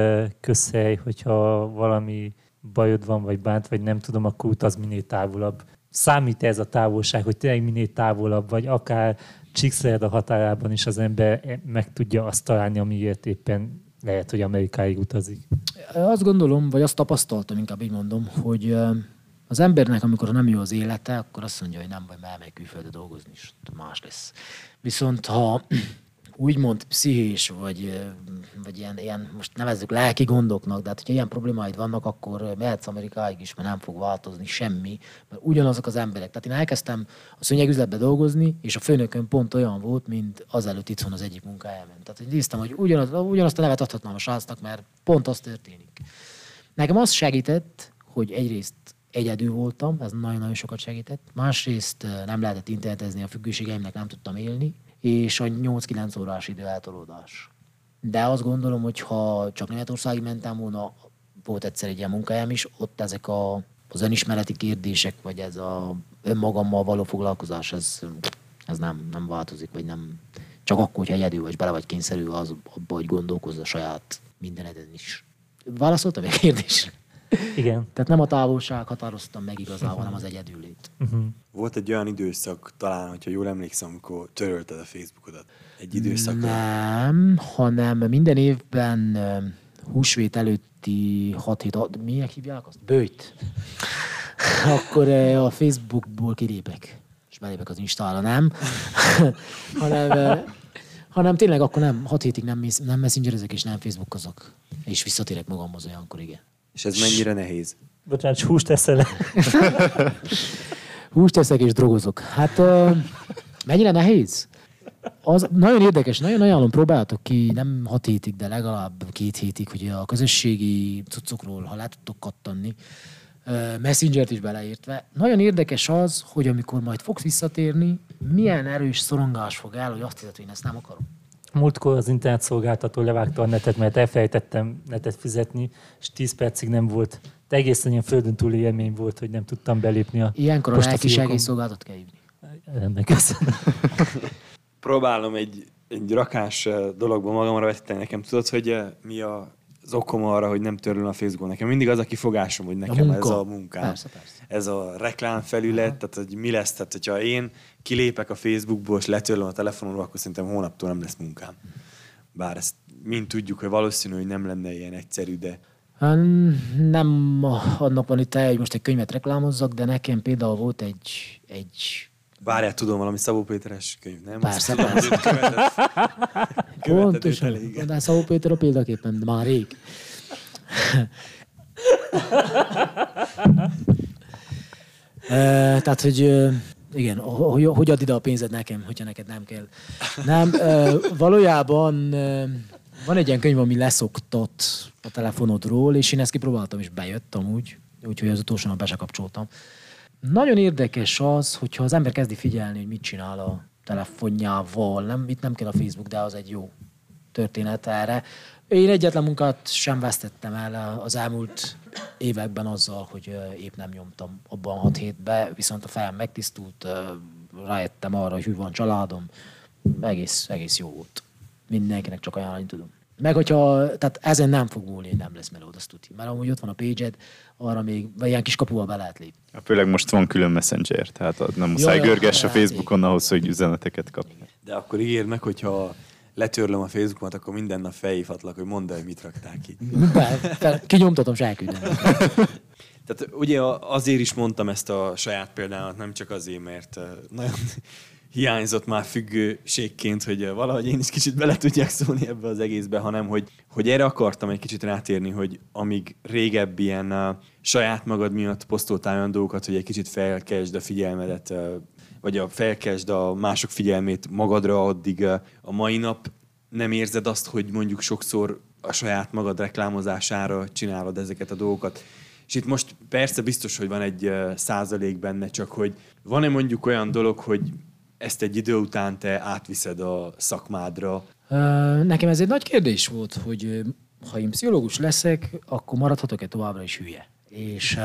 S3: közhely, hogyha valami bajod van, vagy bánt, vagy nem tudom, akkor utaz minél távolabb. Számít ez a távolság, hogy tényleg minél távolabb, vagy akár Csíkszerd a határában is az ember meg tudja azt találni, amiért éppen lehet, hogy Amerikáig utazik.
S1: Azt gondolom, vagy azt tapasztaltam, inkább így mondom, hogy az embernek, amikor nem jó az élete, akkor azt mondja, hogy nem baj, mert elmegy külföldre dolgozni, és más lesz. Viszont ha úgymond pszichés, vagy, vagy ilyen, ilyen, most nevezzük lelki gondoknak, de hát hogyha ilyen problémáid vannak, akkor mehetsz Amerikáig is, mert nem fog változni semmi, mert ugyanazok az emberek. Tehát én elkezdtem a szőnyegüzletbe dolgozni, és a főnökön pont olyan volt, mint azelőtt itthon az egyik munkájában. Tehát hogy néztem, hogy ugyanaz, ugyanazt a nevet adhatnám a srácnak, mert pont az történik. Nekem az segített, hogy egyrészt egyedül voltam, ez nagyon-nagyon sokat segített. Másrészt nem lehetett internetezni a függőségeimnek, nem tudtam élni, és a 8-9 órás idő eltolódás. De azt gondolom, hogy ha csak Németországi mentem volna, volt egyszer egy ilyen munkahelyem is, ott ezek a, az önismereti kérdések, vagy ez a önmagammal való foglalkozás, ez, ez nem, nem változik, vagy nem, csak akkor, hogyha egyedül vagy bele vagy kényszerű az, abba, hogy gondolkozz a saját mindeneden is. Válaszoltam egy kérdésre?
S3: Igen.
S1: Tehát nem a távolság határoztam meg igazából, hanem az egyedüllét. Uh-huh.
S2: Volt egy olyan időszak, talán, hogyha jól emlékszem, amikor törölted a Facebookodat. Egy időszak.
S1: Nem, hanem minden évben húsvét előtti 6 hét, minek hívják azt? Bőjt. Akkor a Facebookból kilépek, és belépek az Instára, nem? hanem, hanem tényleg akkor nem, 6 hétig nem, nem messengerezek és nem Facebookozok. És visszatérek magamhoz olyankor, igen.
S2: És ez mennyire nehéz?
S3: Bocsánat, húst eszel
S1: Húst eszek és drogozok. Hát uh, mennyire nehéz? Az nagyon érdekes, nagyon ajánlom, próbáltok ki, nem hat hétig, de legalább két hétig, hogy a közösségi cuccokról, ha le tudtok kattanni, uh, Messenger-t is beleértve. Nagyon érdekes az, hogy amikor majd fogsz visszatérni, milyen erős szorongás fog el, hogy azt hiszed, hogy én ezt nem akarom.
S3: Múltkor az internetszolgáltató levágta a netet, mert elfelejtettem netet fizetni, és 10 percig nem volt. De egészen ilyen földön túli élmény volt, hogy nem tudtam belépni a
S1: Ilyenkor a lelki segélyszolgálatot kell hívni.
S3: Rendben, köszönöm.
S2: próbálom egy, egy rakás eh, dologból magamra vetíteni. Nekem tudod, hogy eh, mi a az okom arra, hogy nem törlöm a Facebookon. Nekem mindig az a kifogásom, hogy nekem
S1: munka.
S2: ez a munkám.
S1: Persze, persze.
S2: Ez a reklámfelület, tehát hogy mi lesz, tehát hogyha én kilépek a Facebookból és letörlöm a telefonomról, akkor szerintem hónaptól nem lesz munkám. Bár ezt mind tudjuk, hogy valószínű, hogy nem lenne ilyen egyszerű, de
S1: Hát, Nem annak van itt el, hogy most egy könyvet reklámozzak, de nekem például volt egy, egy
S2: Várjál, tudom, valami Szabó Péteres könyv, nem?
S1: Persze,
S2: Azt-
S1: persze. Pontosan.
S2: elég.
S1: De Szabó Péter a példaképpen, de már rég. Tehát, hogy igen, hogy, hogy add ide a pénzed nekem, hogyha neked nem kell. Nem, valójában van egy ilyen könyv, ami leszoktott a telefonodról, és én ezt kipróbáltam, és bejött amúgy, úgyhogy az utolsó nap be se kapcsoltam. Nagyon érdekes az, hogyha az ember kezdi figyelni, hogy mit csinál a telefonjával. Nem, itt nem kell a Facebook, de az egy jó történet erre. Én egyetlen munkát sem vesztettem el az elmúlt években azzal, hogy épp nem nyomtam abban 6 hétbe, viszont a fejem megtisztult, rájöttem arra, hogy hű van családom, egész, egész jó volt. Mindenkinek csak ajánlani tudom. Meg hogyha, tehát ezen nem fog múlni, nem lesz melód, azt tudni. Mert amúgy ott van a page arra még, vagy ilyen kis kapuval be lehet lépni.
S4: Főleg most van külön messenger, tehát nem muszáj
S1: Jó,
S4: görgess a
S1: hát
S4: Facebookon ahhoz, hogy üzeneteket kap.
S2: De akkor ígérd meg, hogyha letörlöm a Facebookot, akkor minden nap felhívhatlak, hogy mondd el, hogy mit raktál ki.
S1: Kinyomtatom, se elküldem.
S2: Tehát ugye azért is mondtam ezt a saját példámat, nem csak azért, mert eh, nagyon hiányzott már függőségként, hogy valahogy én is kicsit bele tudjak szólni ebbe az egészbe, hanem hogy, hogy erre akartam egy kicsit rátérni, hogy amíg régebb ilyen uh, saját magad miatt posztoltál olyan dolgokat, hogy egy kicsit felkeltsd a figyelmedet, uh, vagy a felkeltsd a mások figyelmét magadra, addig uh, a mai nap nem érzed azt, hogy mondjuk sokszor a saját magad reklámozására csinálod ezeket a dolgokat. És itt most persze biztos, hogy van egy százalék benne, csak hogy van-e mondjuk olyan dolog, hogy ezt egy idő után te átviszed a szakmádra,
S1: Nekem ez egy nagy kérdés volt, hogy ha én pszichológus leszek, akkor maradhatok-e továbbra is hülye. És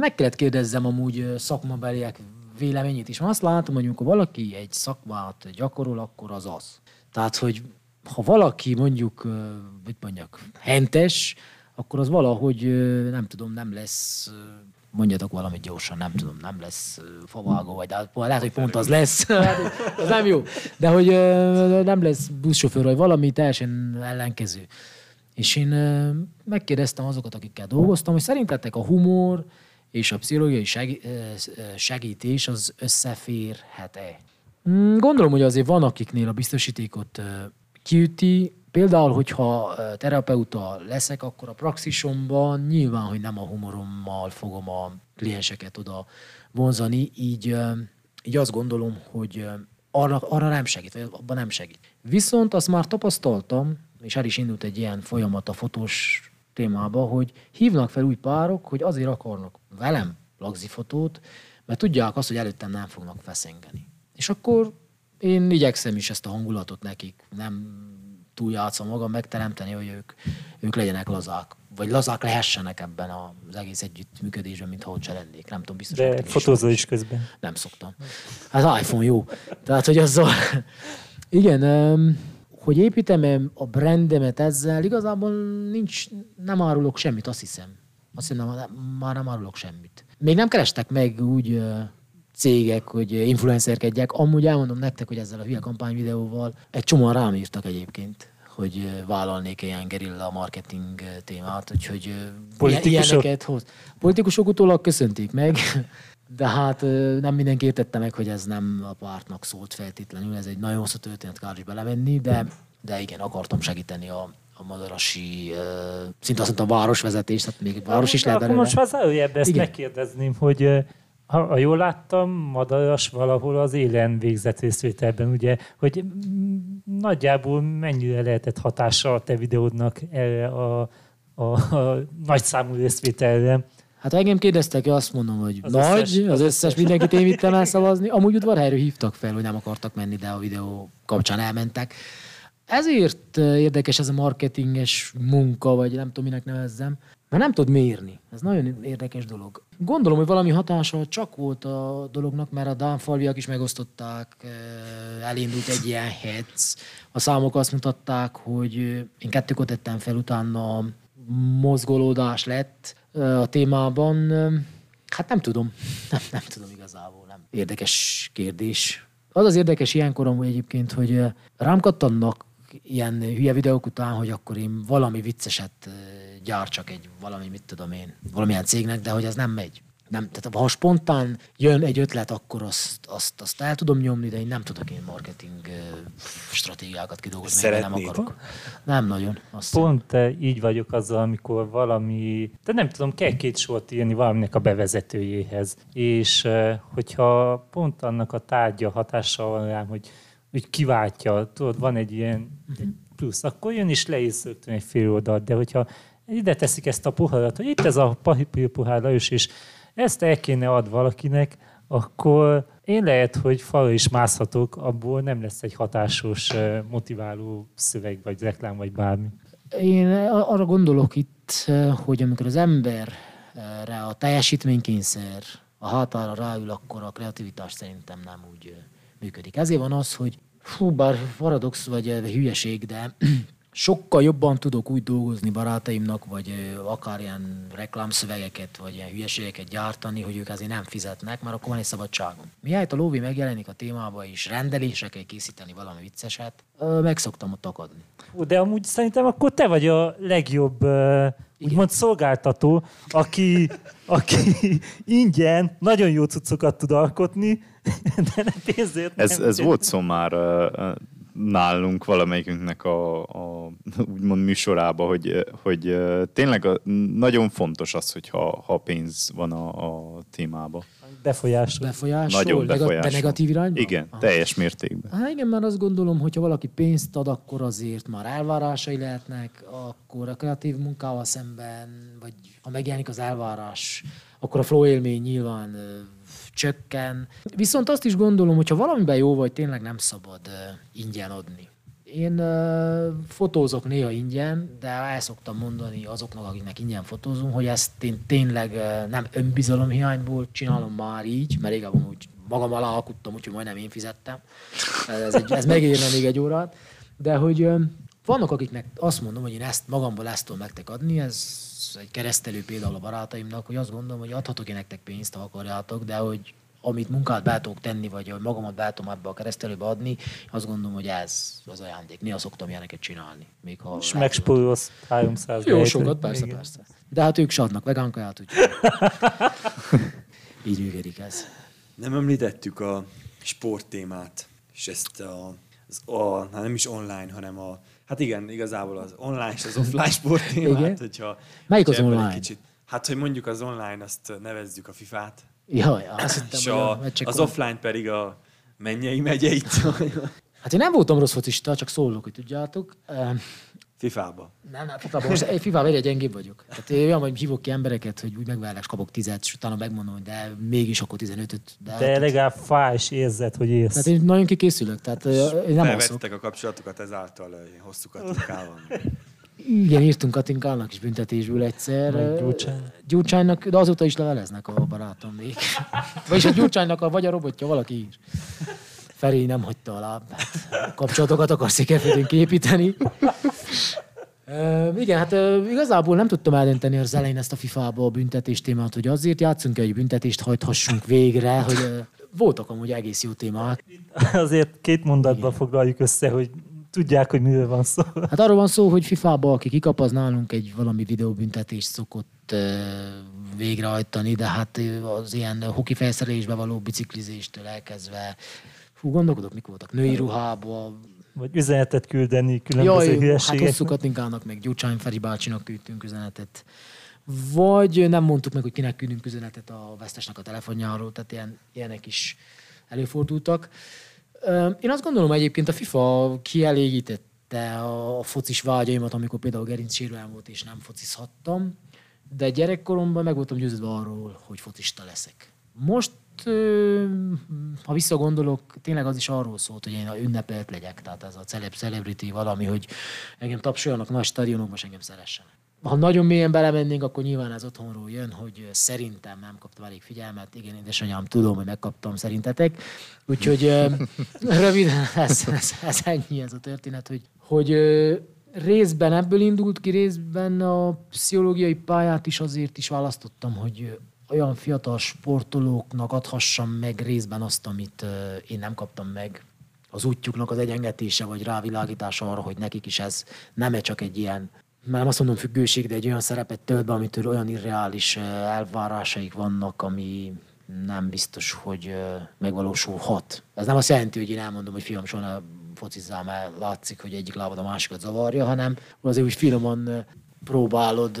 S1: meg kellett kérdezzem amúgy szakmabeliek véleményét is. Azt látom, hogy amikor valaki egy szakmát gyakorol, akkor az az. Tehát, hogy ha valaki mondjuk, mit mondjak, hentes, akkor az valahogy, nem tudom, nem lesz, mondjatok valamit gyorsan, nem tudom, nem lesz favágó, vagy de hát lehet, hogy pont az lesz, az nem jó. De hogy nem lesz buszsofőr, vagy valami teljesen ellenkező. És én megkérdeztem azokat, akikkel dolgoztam, hogy szerintetek a humor és a pszichológiai segítés az összeférhet-e? Mm, Gondolom, hogy azért van, akiknél a biztosítékot kiüti. Például, hogyha terapeuta leszek, akkor a praxisomban nyilván, hogy nem a humorommal fogom a klienseket oda vonzani, így, így azt gondolom, hogy arra, arra nem segít, vagy abban nem segít. Viszont azt már tapasztaltam, és el is indult egy ilyen folyamat a fotós témába, hogy hívnak fel új párok, hogy azért akarnak velem lagzifotót, mert tudják azt, hogy előttem nem fognak feszengeni. És akkor én igyekszem is ezt a hangulatot nekik, nem túljátszom magam megteremteni, hogy ők, ők legyenek lazák, vagy lazák lehessenek ebben az egész együttműködésben, mintha ott se lennék. Nem tudom, biztos.
S3: De fotózol is közben.
S1: Nem szoktam. Hát iPhone jó. Tehát, hogy azzal... Igen, hogy építem a brandemet ezzel, igazából nincs, nem árulok semmit, azt hiszem. Azt hiszem, már nem árulok semmit. Még nem kerestek meg úgy cégek, hogy influencerkedjek. Amúgy elmondom nektek, hogy ezzel a hülye kampányvideóval egy csomóan rám írtak egyébként hogy vállalnék ilyen gerilla marketing témát, úgyhogy
S3: Politikusok?
S1: ilyeneket hoz. Politikusok utólag köszönték meg, de hát nem mindenki értette meg, hogy ez nem a pártnak szólt feltétlenül, ez egy nagyon hosszú történet, kár is belemenni, de, de igen, akartam segíteni a, a madarasi, uh, szinte azt mondtam, városvezetés, tehát még város is lehet
S3: Akkor
S1: belőle.
S3: most már zárójelben ezt
S1: Igen.
S3: megkérdezném, hogy ha, ha jól láttam, Madaras valahol az élen végzett részvételben, ugye, hogy nagyjából mennyire lehetett hatása a te videódnak erre a, a, a nagy számú részvételre.
S1: Hát ha engem kérdeztek, azt mondom, hogy
S3: Az
S1: az nagy,
S3: összes-
S1: összes, az összes, mindenkit én vittem el szavazni. Amúgy udvarhelyről hívtak fel, hogy nem akartak menni, de a videó kapcsán elmentek. ezért érdekes ez a marketinges munka, vagy nem tudom, minek nevezzem, mert nem tudod mérni. Ez nagyon érdekes dolog. Gondolom, hogy valami hatása csak volt a dolognak, mert a dánfalviak is megosztották, elindult egy ilyen hetz. A számok azt mutatták, hogy én kettőkot tettem fel, utána mozgolódás lett a témában. Hát nem tudom. Nem, nem tudom igazából. Nem. Érdekes kérdés. Az az érdekes ilyenkor hogy egyébként, hogy rám kattannak ilyen hülye videók után, hogy akkor én valami vicceset gyártsak egy valami, mit tudom én, valamilyen cégnek, de hogy az nem megy. Nem, tehát ha spontán jön egy ötlet, akkor azt, azt, azt el tudom nyomni, de én nem tudok én marketing stratégiákat kidolgozni, mert nem akarok. Nem nagyon.
S3: Azt Pont hiszem. így vagyok azzal, amikor valami, de nem tudom, kell két sort írni valaminek a bevezetőjéhez. És hogyha pont annak a tárgya hatással van rám, hogy, hogy kiváltja, tudod, van egy ilyen uh-huh. plusz, akkor jön is le egy fél oldalt, de hogyha ide teszik ezt a poharat, hogy itt ez a pohár Lajos, és ezt el kéne ad valakinek, akkor én lehet, hogy falra is mászhatok, abból nem lesz egy hatásos, motiváló szöveg, vagy reklám, vagy bármi.
S1: Én arra gondolok itt, hogy amikor az emberre a teljesítménykényszer a határa ráül, akkor a kreativitás szerintem nem úgy működik. Ezért van az, hogy fú, bár paradox vagy hülyeség, de sokkal jobban tudok úgy dolgozni barátaimnak, vagy akár ilyen reklámszövegeket, vagy ilyen hülyeségeket gyártani, hogy ők azért nem fizetnek, mert akkor van egy szabadságom. Miért a lóvi megjelenik a témába, és rendelésre kell készíteni valami vicceset, meg szoktam ott akadni.
S3: De amúgy szerintem akkor te vagy a legjobb úgymond szolgáltató, aki, aki ingyen nagyon jó cuccokat tud alkotni, de nem pénzért
S4: ez, nem ez volt szó már nálunk valamelyikünknek a, a úgymond műsorába, hogy, hogy tényleg a, nagyon fontos az, hogy ha, ha pénz van a, a témába.
S3: Befolyás.
S1: Befolyás.
S4: Nagyon befolyás.
S1: De negatív irányba?
S4: Igen, Aha. teljes mértékben.
S1: Hát igen, mert azt gondolom, hogyha valaki pénzt ad, akkor azért már elvárásai lehetnek, akkor a kreatív munkával szemben, vagy ha megjelenik az elvárás, akkor a flow élmény nyilván csökken. Viszont azt is gondolom, hogy ha valamiben jó vagy, tényleg nem szabad ingyen adni. Én uh, fotózok néha ingyen, de el szoktam mondani azoknak, akiknek ingyen fotózunk, hogy ezt én tényleg uh, nem önbizalomhiányból csinálom már így, mert régen úgy magam alá alkuttam, úgyhogy majdnem én fizettem. Ez, egy, ez megérne még egy órát. De hogy uh, vannak, akiknek azt mondom, hogy én ezt magamból ezt tudom nektek adni, ez egy keresztelő például a barátaimnak, hogy azt gondolom, hogy adhatok én nektek pénzt, ha akarjátok, de hogy amit munkát be tudok tenni, vagy hogy magamat be tudom ebbe a keresztelőbe adni, azt gondolom, hogy ez az ajándék. Néha szoktam ilyeneket csinálni. Még ha
S3: És megspórolsz 300
S1: Jó sokat, persze, igen. persze. De hát ők sadnak vegán kaját, úgyhogy így működik ez.
S2: Nem említettük a sporttémát, és ezt a, az, a, hát nem is online, hanem a Hát igen, igazából az online és az offline sport témát, hogyha...
S1: Melyik az online?
S2: Kicsit, hát, hogy mondjuk az online, azt nevezzük a FIFA-t.
S1: Jaj, azt hittem,
S2: és a, a az offline pedig a mennyei megyeit.
S1: Hát én nem voltam rossz focista, csak szólok, hogy tudjátok.
S2: FIFA-ba.
S1: Nem, nem, FIFA-ba. Most egy FIFA-ba egyre gyengébb vagyok. Tehát én olyan, hogy hívok ki embereket, hogy úgy megvárlak, kapok tizet, és utána megmondom, hogy de mégis akkor 15-öt.
S3: De, de legalább fáj és érzed, hogy élsz.
S1: Tehát én nagyon kikészülök. Tehát én nem
S2: Felvettek a kapcsolatokat ezáltal, hosszú katinkával.
S1: Igen, írtunk Katinkának is büntetésből egyszer.
S3: Gyurcsány.
S1: Gyurcsánynak, de azóta is leveleznek a barátom még. Vagyis a Gyurcsánynak a, vagy a robotja, valaki ír. Feri nem hagyta alá. Kapcsolatokat akar szikerfődünk építeni. Uh, igen, hát uh, igazából nem tudtam eldönteni az elején ezt a FIFA-ba a büntetés témát, hogy azért játszunk egy büntetést hajthassunk végre, hogy uh, voltak amúgy egész jó témák.
S3: Azért két mondatban igen. foglaljuk össze, hogy tudják, hogy miről van szó.
S1: Hát arról van szó, hogy FIFA-ba, aki kikap, az nálunk egy valami videóbüntetést szokott végrehajtani, de hát az ilyen hoki felszerelésbe való biciklizéstől elkezdve Fú, gondolkodok, mik voltak. Női ruhába.
S3: Vagy üzenetet küldeni különböző Jaj, hülyeségek.
S1: Hát hosszú Katinkának, meg Gyurcsány Feri bácsinak küldtünk üzenetet. Vagy nem mondtuk meg, hogy kinek küldünk üzenetet a vesztesnek a telefonjáról, tehát ilyen, ilyenek is előfordultak. Én azt gondolom egyébként a FIFA kielégítette a focis vágyaimat, amikor például gerinc sérülem volt, és nem focizhattam, de gyerekkoromban meg voltam győződve arról, hogy focista leszek. Most ha visszagondolok, tényleg az is arról szólt, hogy én ünnepelt legyek, tehát ez a celeb celebrity valami, hogy engem tapsoljanak nagy stadionokban, és engem szeressenek. Ha nagyon mélyen belemennénk, akkor nyilván ez otthonról jön, hogy szerintem nem kaptam elég figyelmet. Igen, édesanyám, tudom, hogy megkaptam szerintetek. Úgyhogy röviden, ez, ez, ez ennyi ez a történet, hogy, hogy részben ebből indult ki, részben a pszichológiai pályát is azért is választottam, hogy olyan fiatal sportolóknak adhassam meg részben azt, amit én nem kaptam meg, az útjuknak az egyengetése, vagy rávilágítása arra, hogy nekik is ez nem csak egy ilyen, már nem azt mondom függőség, de egy olyan szerepet tölt be, amitől olyan irreális elvárásaik vannak, ami nem biztos, hogy megvalósulhat. Ez nem azt jelenti, hogy én elmondom, hogy fiam, soha focizzál, mert látszik, hogy egyik lábad a másikat zavarja, hanem azért úgy finoman próbálod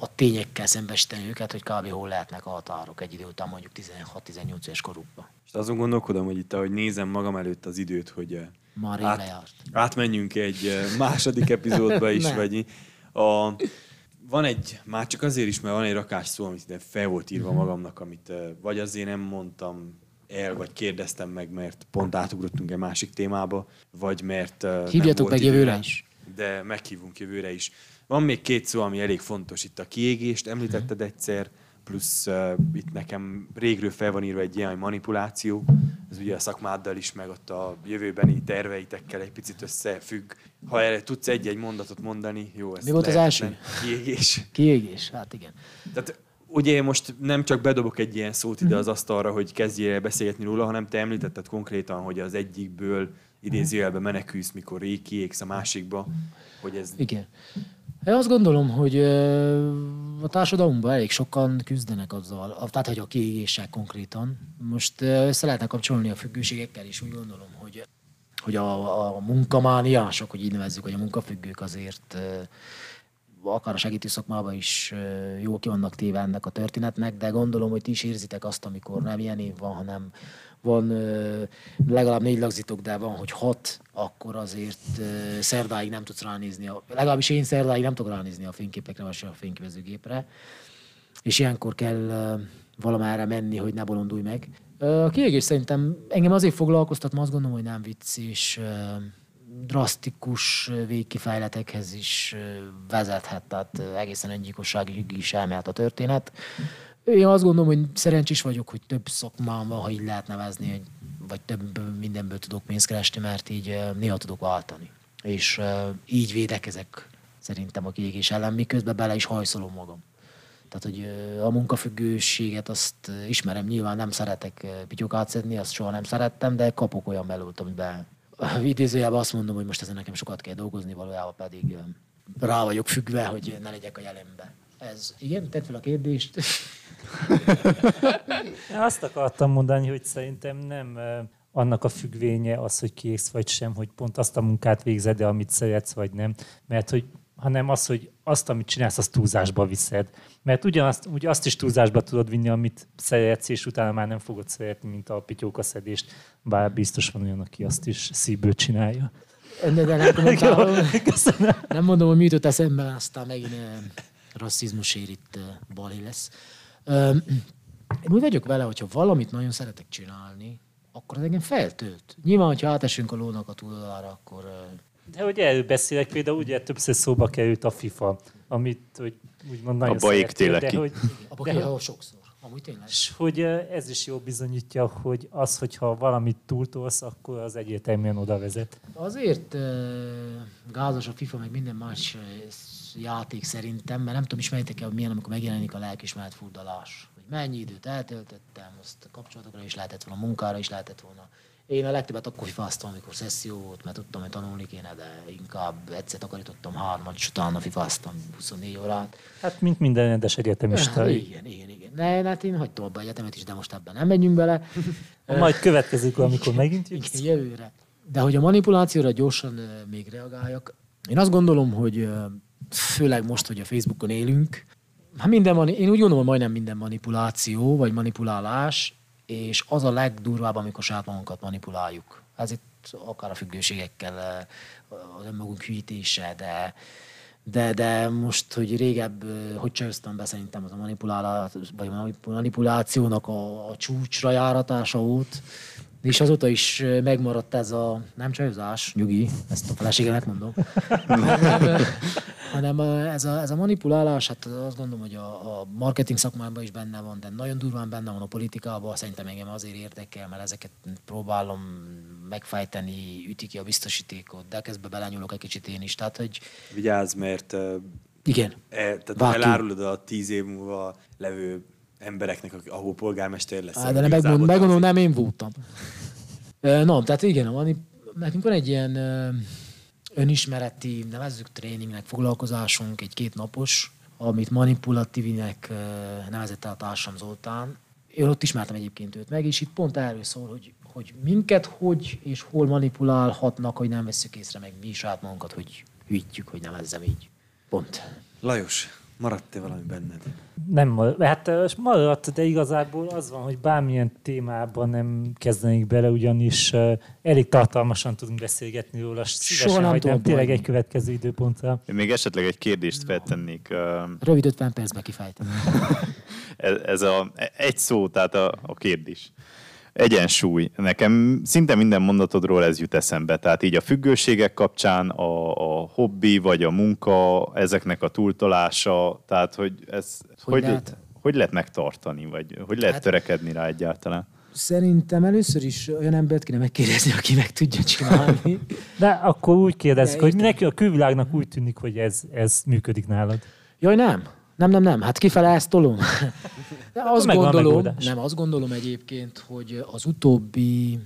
S1: a tényekkel szembesíteni őket, hogy kb. hol lehetnek a határok egy idő után mondjuk 16-18 éves korukban.
S2: És azon gondolkodom, hogy itt, ahogy nézem magam előtt az időt, hogy
S1: Már át,
S2: átmenjünk egy második epizódba is, vagy a, van egy, már csak azért is, mert van egy rakás szó, amit ide fel volt írva mhm. magamnak, amit vagy azért nem mondtam el, vagy kérdeztem meg, mert pont átugrottunk egy másik témába, vagy mert
S1: Hívjatok meg jövőre is.
S2: De meghívunk jövőre is. Van még két szó, ami elég fontos itt. A kiégést említetted egyszer, plusz uh, itt nekem régről fel van írva egy ilyen manipuláció, ez ugye a szakmáddal is, meg ott a jövőbeni terveitekkel egy picit összefügg. Ha erre tudsz egy-egy mondatot mondani, jó, ez
S1: Mi volt az első?
S2: Kiégés.
S1: Kiégés, hát igen.
S2: Tehát ugye én most nem csak bedobok egy ilyen szót ide az asztalra, hogy kezdjél beszélgetni róla, hanem te említetted konkrétan, hogy az egyikből idézőjelben menekülsz, mikor kiégsz a másikba, hogy ez...
S1: Igen. Én azt gondolom, hogy a társadalomban elég sokan küzdenek azzal, tehát hogy a kiégéssel konkrétan. Most össze lehetne kapcsolni a függőségekkel is, úgy gondolom, hogy, hogy a, a munkamániások, hogy így nevezzük, hogy a munkafüggők azért akár a segítő szakmában is jó ki vannak téve ennek a történetnek, de gondolom, hogy ti is érzitek azt, amikor nem ilyen év van, hanem van legalább négy lagzitok, de van, hogy hat, akkor azért szerdáig nem tudsz ránézni. A, legalábbis én szerdáig nem tudok ránézni a fényképekre, vagy a fényképezőgépre. És ilyenkor kell valamára menni, hogy ne bolondulj meg. A kiégés szerintem engem azért foglalkoztat, azt gondolom, hogy nem vicc, és drasztikus végkifejletekhez is vezethet, tehát egészen öngyilkosságig is elmehet a történet. Én azt gondolom, hogy szerencsés vagyok, hogy több szakmám van, ha így lehet nevezni, vagy több mindenből tudok pénzt keresni, mert így néha tudok váltani. És így védekezek szerintem a kiégés ellen, miközben bele is hajszolom magam. Tehát, hogy a munkafüggőséget azt ismerem, nyilván nem szeretek pityokát szedni, azt soha nem szerettem, de kapok olyan melót, amiben idézőjelben azt mondom, hogy most ezen nekem sokat kell dolgozni, valójában pedig rá vagyok függve, hogy ne legyek a jelenben. Ez, igen, tedd fel a kérdést.
S3: Azt akartam mondani, hogy szerintem nem annak a függvénye az, hogy kész vagy sem, hogy pont azt a munkát végzed, amit szeretsz vagy nem. Mert hogy hanem az, hogy azt, amit csinálsz, azt túlzásba viszed. Mert ugyanazt, ugye azt is túlzásba tudod vinni, amit szeretsz, és utána már nem fogod szeretni, mint a pityóka szedést, bár biztos van olyan, aki azt is szívből csinálja.
S1: De, de nem, nem mondom, hogy mi jutott eszembe, aztán megint rasszizmus itt balé lesz. Én úgy vagyok vele, hogyha valamit nagyon szeretek csinálni, akkor az engem feltölt. Nyilván, hogyha átesünk a lónak a túloldalára, akkor...
S3: De hogy erről beszélek, például ugye többször szóba került a FIFA, amit hogy úgymond nagyon
S4: Abba égtélek ki.
S1: Hogy, Abba de, hogy, sokszor. Amúgy tényleg.
S3: És hogy ez is jól bizonyítja, hogy az, hogyha valamit túltolsz, akkor az egyértelműen oda vezet.
S1: Azért gázos a FIFA, meg minden más játék szerintem, mert nem tudom, ismeritek-e, hogy milyen, amikor megjelenik a lelkismeret furdalás. Hogy mennyi időt eltöltöttem, azt kapcsolatokra is lehetett volna, munkára is lehetett volna. Én a legtöbbet akkor fifáztam, amikor szesszió volt, mert tudtam, hogy tanulni kéne, de inkább egyszer takarítottam hármat, és utána fifáztam 24 órát.
S3: Hát, mint minden rendes egyetemista.
S1: Ja, igen, igen, igen. Ne, hát én hagytam abba egyetemet is, de most ebben nem megyünk bele.
S3: Majd következik, amikor megint jössz.
S1: Igen, jövőre. De hogy a manipulációra gyorsan még reagáljak, én azt gondolom, hogy főleg most, hogy a Facebookon élünk, hát minden, én úgy gondolom, majdnem minden manipuláció, vagy manipulálás, és az a legdurvább, amikor saját magunkat manipuláljuk. Ez itt akár a függőségekkel, az önmagunk hűítése, de, de, de most, hogy régebb, hogy csajoztam be, szerintem az a manipulálás, vagy manipulációnak a, a csúcsra járatása volt, és azóta is megmaradt ez a, nem csajozás, nyugi, ezt a feleségemet mondom, hanem, hanem ez, a, ez a manipulálás, hát azt gondolom, hogy a, a marketing szakmában is benne van, de nagyon durván benne van a politikában, szerintem engem azért érdekel, mert ezeket próbálom megfejteni, üti ki a biztosítékot, de közben belenyúlok egy kicsit én is, tehát hogy...
S2: Vigyázz, mert
S1: igen.
S2: E, tehát elárulod a tíz év múlva levő embereknek, ahol polgármester lesz.
S1: Á, de nem megmondom, megmondom, nem én voltam. No, tehát igen, van, nekünk van egy ilyen önismereti, nevezzük tréningnek, foglalkozásunk, egy két napos, amit manipulatívinek nevezett el a társam Zoltán. Én ott ismertem egyébként őt meg, és itt pont erről szól, hogy, hogy minket hogy és hol manipulálhatnak, hogy nem veszük észre meg mi saját magunkat, hogy hűítjük, hogy nevezzem így. Pont.
S2: Lajos, Maradt-e valami benned?
S3: Nem maradt. Hát maradt, de igazából az van, hogy bármilyen témában nem kezdenék bele, ugyanis elég tartalmasan tudunk beszélgetni róla. Szívesen Soha nem tényleg egy következő időpontra.
S4: Én még esetleg egy kérdést feltennék.
S1: Rövid 50 percbe kifejtem.
S4: ez, ez a, egy szó, tehát a, a kérdés egyensúly. Nekem szinte minden mondatodról ez jut eszembe. Tehát így a függőségek kapcsán a, a hobbi vagy a munka, ezeknek a túltolása, tehát hogy ez hogy, hogy, lehet? hogy lehet megtartani, vagy hogy lehet hát, törekedni rá egyáltalán?
S1: Szerintem először is olyan embert kéne megkérdezni, aki meg tudja csinálni.
S3: De akkor úgy kérdezik, hogy neki a külvilágnak úgy tűnik, hogy ez, ez működik nálad.
S1: Jaj, nem. Nem, nem, nem. Hát kifele ezt tolom. De azt gondolom, nem, azt gondolom egyébként, hogy az utóbbi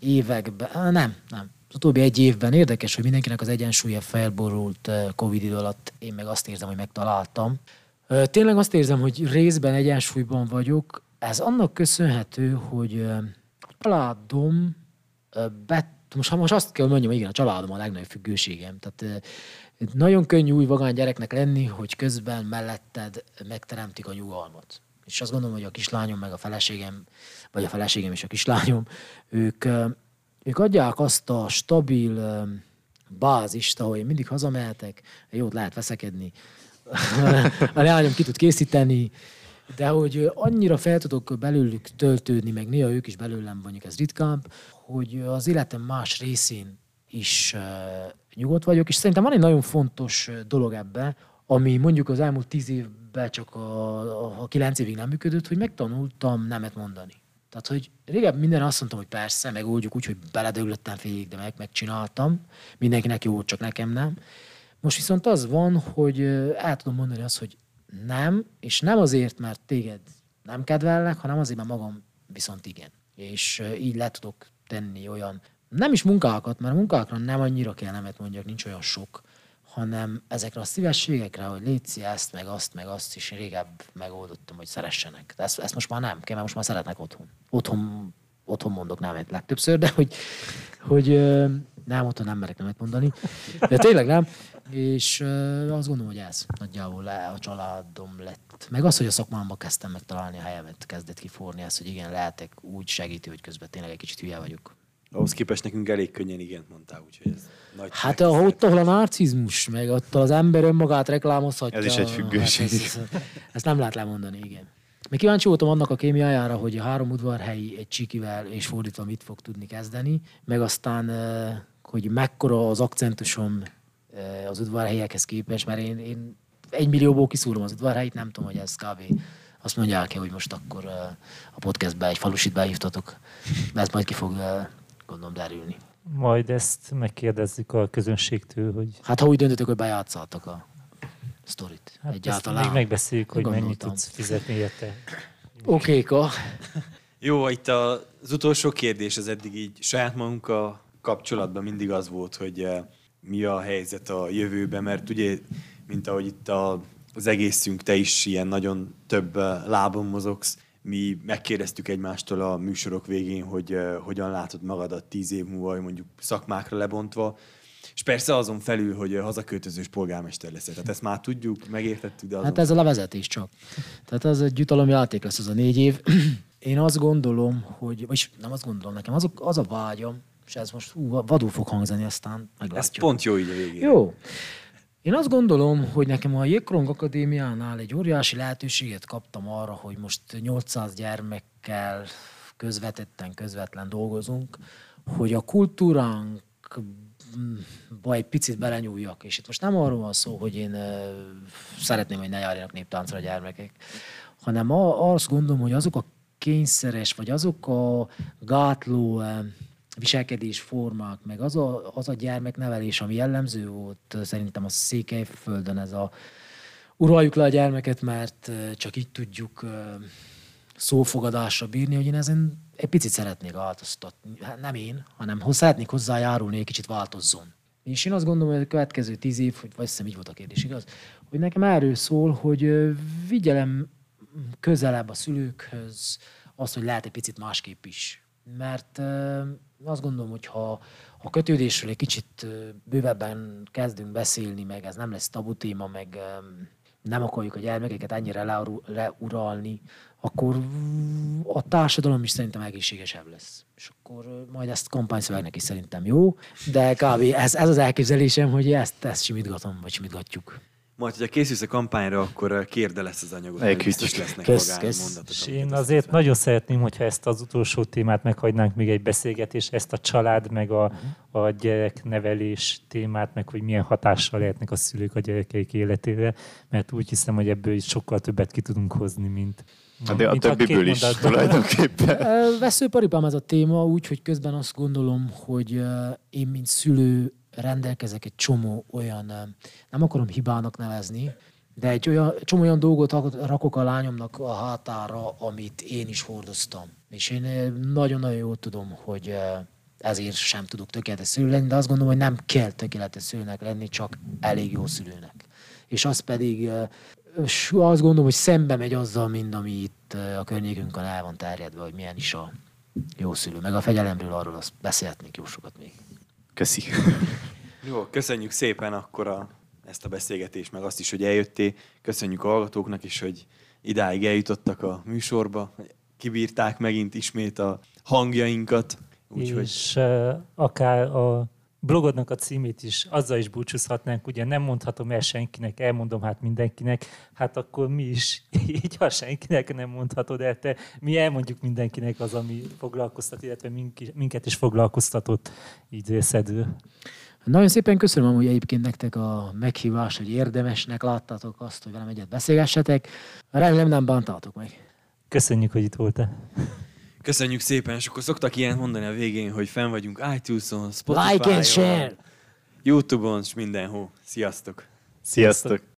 S1: években, nem, nem, az utóbbi egy évben érdekes, hogy mindenkinek az egyensúlya felborult Covid idő alatt, én meg azt érzem, hogy megtaláltam. Tényleg azt érzem, hogy részben egyensúlyban vagyok. Ez annak köszönhető, hogy a családom, bet, most, most azt kell mondjam, igen, a családom a legnagyobb függőségem. Tehát nagyon könnyű új vagány gyereknek lenni, hogy közben melletted megteremtik a nyugalmat. És azt gondolom, hogy a kislányom, meg a feleségem, vagy a feleségem és a kislányom, ők, ők adják azt a stabil bázist, ahol én mindig hazamehetek, jót lehet veszekedni, a leányom ki tud készíteni, de hogy annyira fel tudok belőlük töltődni, meg néha ők is belőlem mondjuk ez ritkább, hogy az életem más részén is nyugodt vagyok, és szerintem van egy nagyon fontos dolog ebbe, ami mondjuk az elmúlt tíz évben csak a, a kilenc évig nem működött, hogy megtanultam nemet mondani. Tehát, hogy régebben minden azt mondtam, hogy persze, megoldjuk úgy, hogy beledöglöttem félig, de meg, megcsináltam. Mindenkinek jó, csak nekem nem. Most viszont az van, hogy el tudom mondani azt, hogy nem, és nem azért, mert téged nem kedvelnek, hanem azért, mert magam viszont igen. És így le tudok tenni olyan nem is munkákat, mert munkákra nem annyira kell nemet mondjak, nincs olyan sok, hanem ezekre a szívességekre, hogy létszi ezt, meg azt, meg azt is régebb megoldottam, hogy szeressenek. De ezt, ezt most már nem kell, mert most már szeretnek otthon. Otthon, otthon mondok nemet legtöbbször, de hogy, hogy nem, otthon nem merek nemet mondani. De tényleg nem. És azt gondolom, hogy ez nagyjából a családom lett. Meg az, hogy a szakmámban kezdtem megtalálni a helyemet, kezdett kiforni ezt, hogy igen, lehetek úgy segíti, hogy közben tényleg egy kicsit hülye vagyok.
S2: Ahhoz képest nekünk elég könnyen igen mondtál, úgyhogy ez
S1: nagy Hát a, ott, ahol a narcizmus, meg ott az ember önmagát reklámozhatja.
S4: Ez is egy függőség. Hát
S1: ezt, ezt, ezt, nem lehet lemondani, igen. Még kíváncsi voltam annak a kémiájára, hogy a három udvarhelyi egy csikivel és fordítva mit fog tudni kezdeni, meg aztán, hogy mekkora az akcentusom az udvarhelyekhez képest, mert én, én egy millióból kiszúrom az udvarhelyit, nem tudom, hogy ez kb. Azt mondják-e, hogy most akkor a podcastbe egy falusit behívtatok, de ez majd ki fog gondolom derülni.
S3: Majd ezt megkérdezzük a közönségtől, hogy...
S1: Hát ha úgy döntöttök, hogy bejátszáltak a sztorit hát egyáltalán.
S3: még megbeszéljük, hogy gondoltam. mennyit tudsz fizetni érte.
S1: Okéka.
S2: Jó, itt az utolsó kérdés az eddig így saját magunkkal kapcsolatban mindig az volt, hogy eh, mi a helyzet a jövőben, mert ugye, mint ahogy itt a, az egészünk, te is ilyen nagyon több eh, lábon mozogsz, mi megkérdeztük egymástól a műsorok végén, hogy uh, hogyan látod magadat tíz év múlva, mondjuk szakmákra lebontva, és persze azon felül, hogy hazaköltözős polgármester lesz. Tehát ezt már tudjuk, megértettük, de azon...
S1: Hát ez a levezetés csak. Tehát az egy játék lesz az a négy év. Én azt gondolom, hogy, vagy nem azt gondolom, nekem az, az a vágyam, és ez most ú, vadul fog hangzani, aztán meglátjuk.
S2: Ez pont jó így a végén.
S1: Jó. Én azt gondolom, hogy nekem a Jégkorong Akadémiánál egy óriási lehetőséget kaptam arra, hogy most 800 gyermekkel közvetetten, közvetlen dolgozunk, hogy a kultúránk egy picit belenyúljak. És itt most nem arról van szó, hogy én szeretném, hogy ne járjanak néptáncra a gyermekek, hanem azt gondolom, hogy azok a kényszeres, vagy azok a gátló viselkedésformák, meg az a, az a gyermeknevelés, ami jellemző volt szerintem a Székelyföldön, ez a uraljuk le a gyermeket, mert csak így tudjuk szófogadásra bírni, hogy én ezen egy picit szeretnék változtatni. Hát nem én, hanem szeretnék hozzájárulni, egy kicsit változzon. És én azt gondolom, hogy a következő tíz év, vagy hiszem így volt a kérdés, igaz, hogy nekem erről szól, hogy vigyelem közelebb a szülőkhöz az, hogy lehet egy picit másképp is. Mert azt gondolom, hogy ha a kötődésről egy kicsit bővebben kezdünk beszélni, meg ez nem lesz tabu téma, meg nem akarjuk a gyermekeket ennyire leuralni, akkor a társadalom is szerintem egészségesebb lesz. És akkor majd ezt kampányszövegnek is szerintem jó, de kb. ez, ez az elképzelésem, hogy ezt, ezt simítgatom, vagy simítgatjuk.
S2: Majd, hogyha készülsz a kampányra, akkor kérde lesz az anyagot.
S4: Egy
S2: biztos lesznek
S1: kösz, kösz. mondatok.
S3: És én azért nagyon szeretném, hogyha ezt az utolsó témát meghagynánk még egy beszélgetés, ezt a család, meg a, uh-huh. a gyereknevelés témát, meg hogy milyen hatással lehetnek a szülők a gyerekeik életére, mert úgy hiszem, hogy ebből is sokkal többet ki tudunk hozni, mint,
S4: Hát de a többiből is tulajdonképpen.
S1: Veszőparipám ez a téma, úgy, hogy közben azt gondolom, hogy én, mint szülő, rendelkezek egy csomó olyan, nem akarom hibának nevezni, de egy olyan, csomó olyan dolgot rakok a lányomnak a hátára, amit én is hordoztam. És én nagyon-nagyon jól tudom, hogy ezért sem tudok tökéletes szülő lenni, de azt gondolom, hogy nem kell tökéletes szülőnek lenni, csak elég jó szülőnek. És az pedig azt gondolom, hogy szembe megy azzal, mind ami itt a környékünkön el van terjedve, hogy milyen is a jó szülő. Meg a fegyelemről arról azt beszélhetnénk jó sokat még.
S4: Köszi.
S2: Jó, köszönjük szépen akkor a, ezt a beszélgetést, meg azt is, hogy eljöttél. Köszönjük a hallgatóknak is, hogy idáig eljutottak a műsorba, kibírták megint ismét a hangjainkat.
S3: Úgyhogy... És uh, akár a blogodnak a címét is, azzal is búcsúzhatnánk, ugye nem mondhatom el senkinek, elmondom hát mindenkinek, hát akkor mi is, így ha senkinek nem mondhatod el, te, mi elmondjuk mindenkinek az, ami foglalkoztat, illetve minket is foglalkoztatott így szedő.
S1: Nagyon szépen köszönöm hogy egyébként nektek a meghívást, hogy érdemesnek láttátok azt, hogy velem egyet beszélgessetek. Remélem nem bántátok meg.
S3: Köszönjük, hogy itt voltál.
S2: Köszönjük szépen, és akkor szoktak ilyen mondani a végén, hogy fenn vagyunk iTunes-on, Spotify-on,
S1: like and share.
S2: YouTube-on, és mindenhol. Sziasztok!
S4: Sziasztok!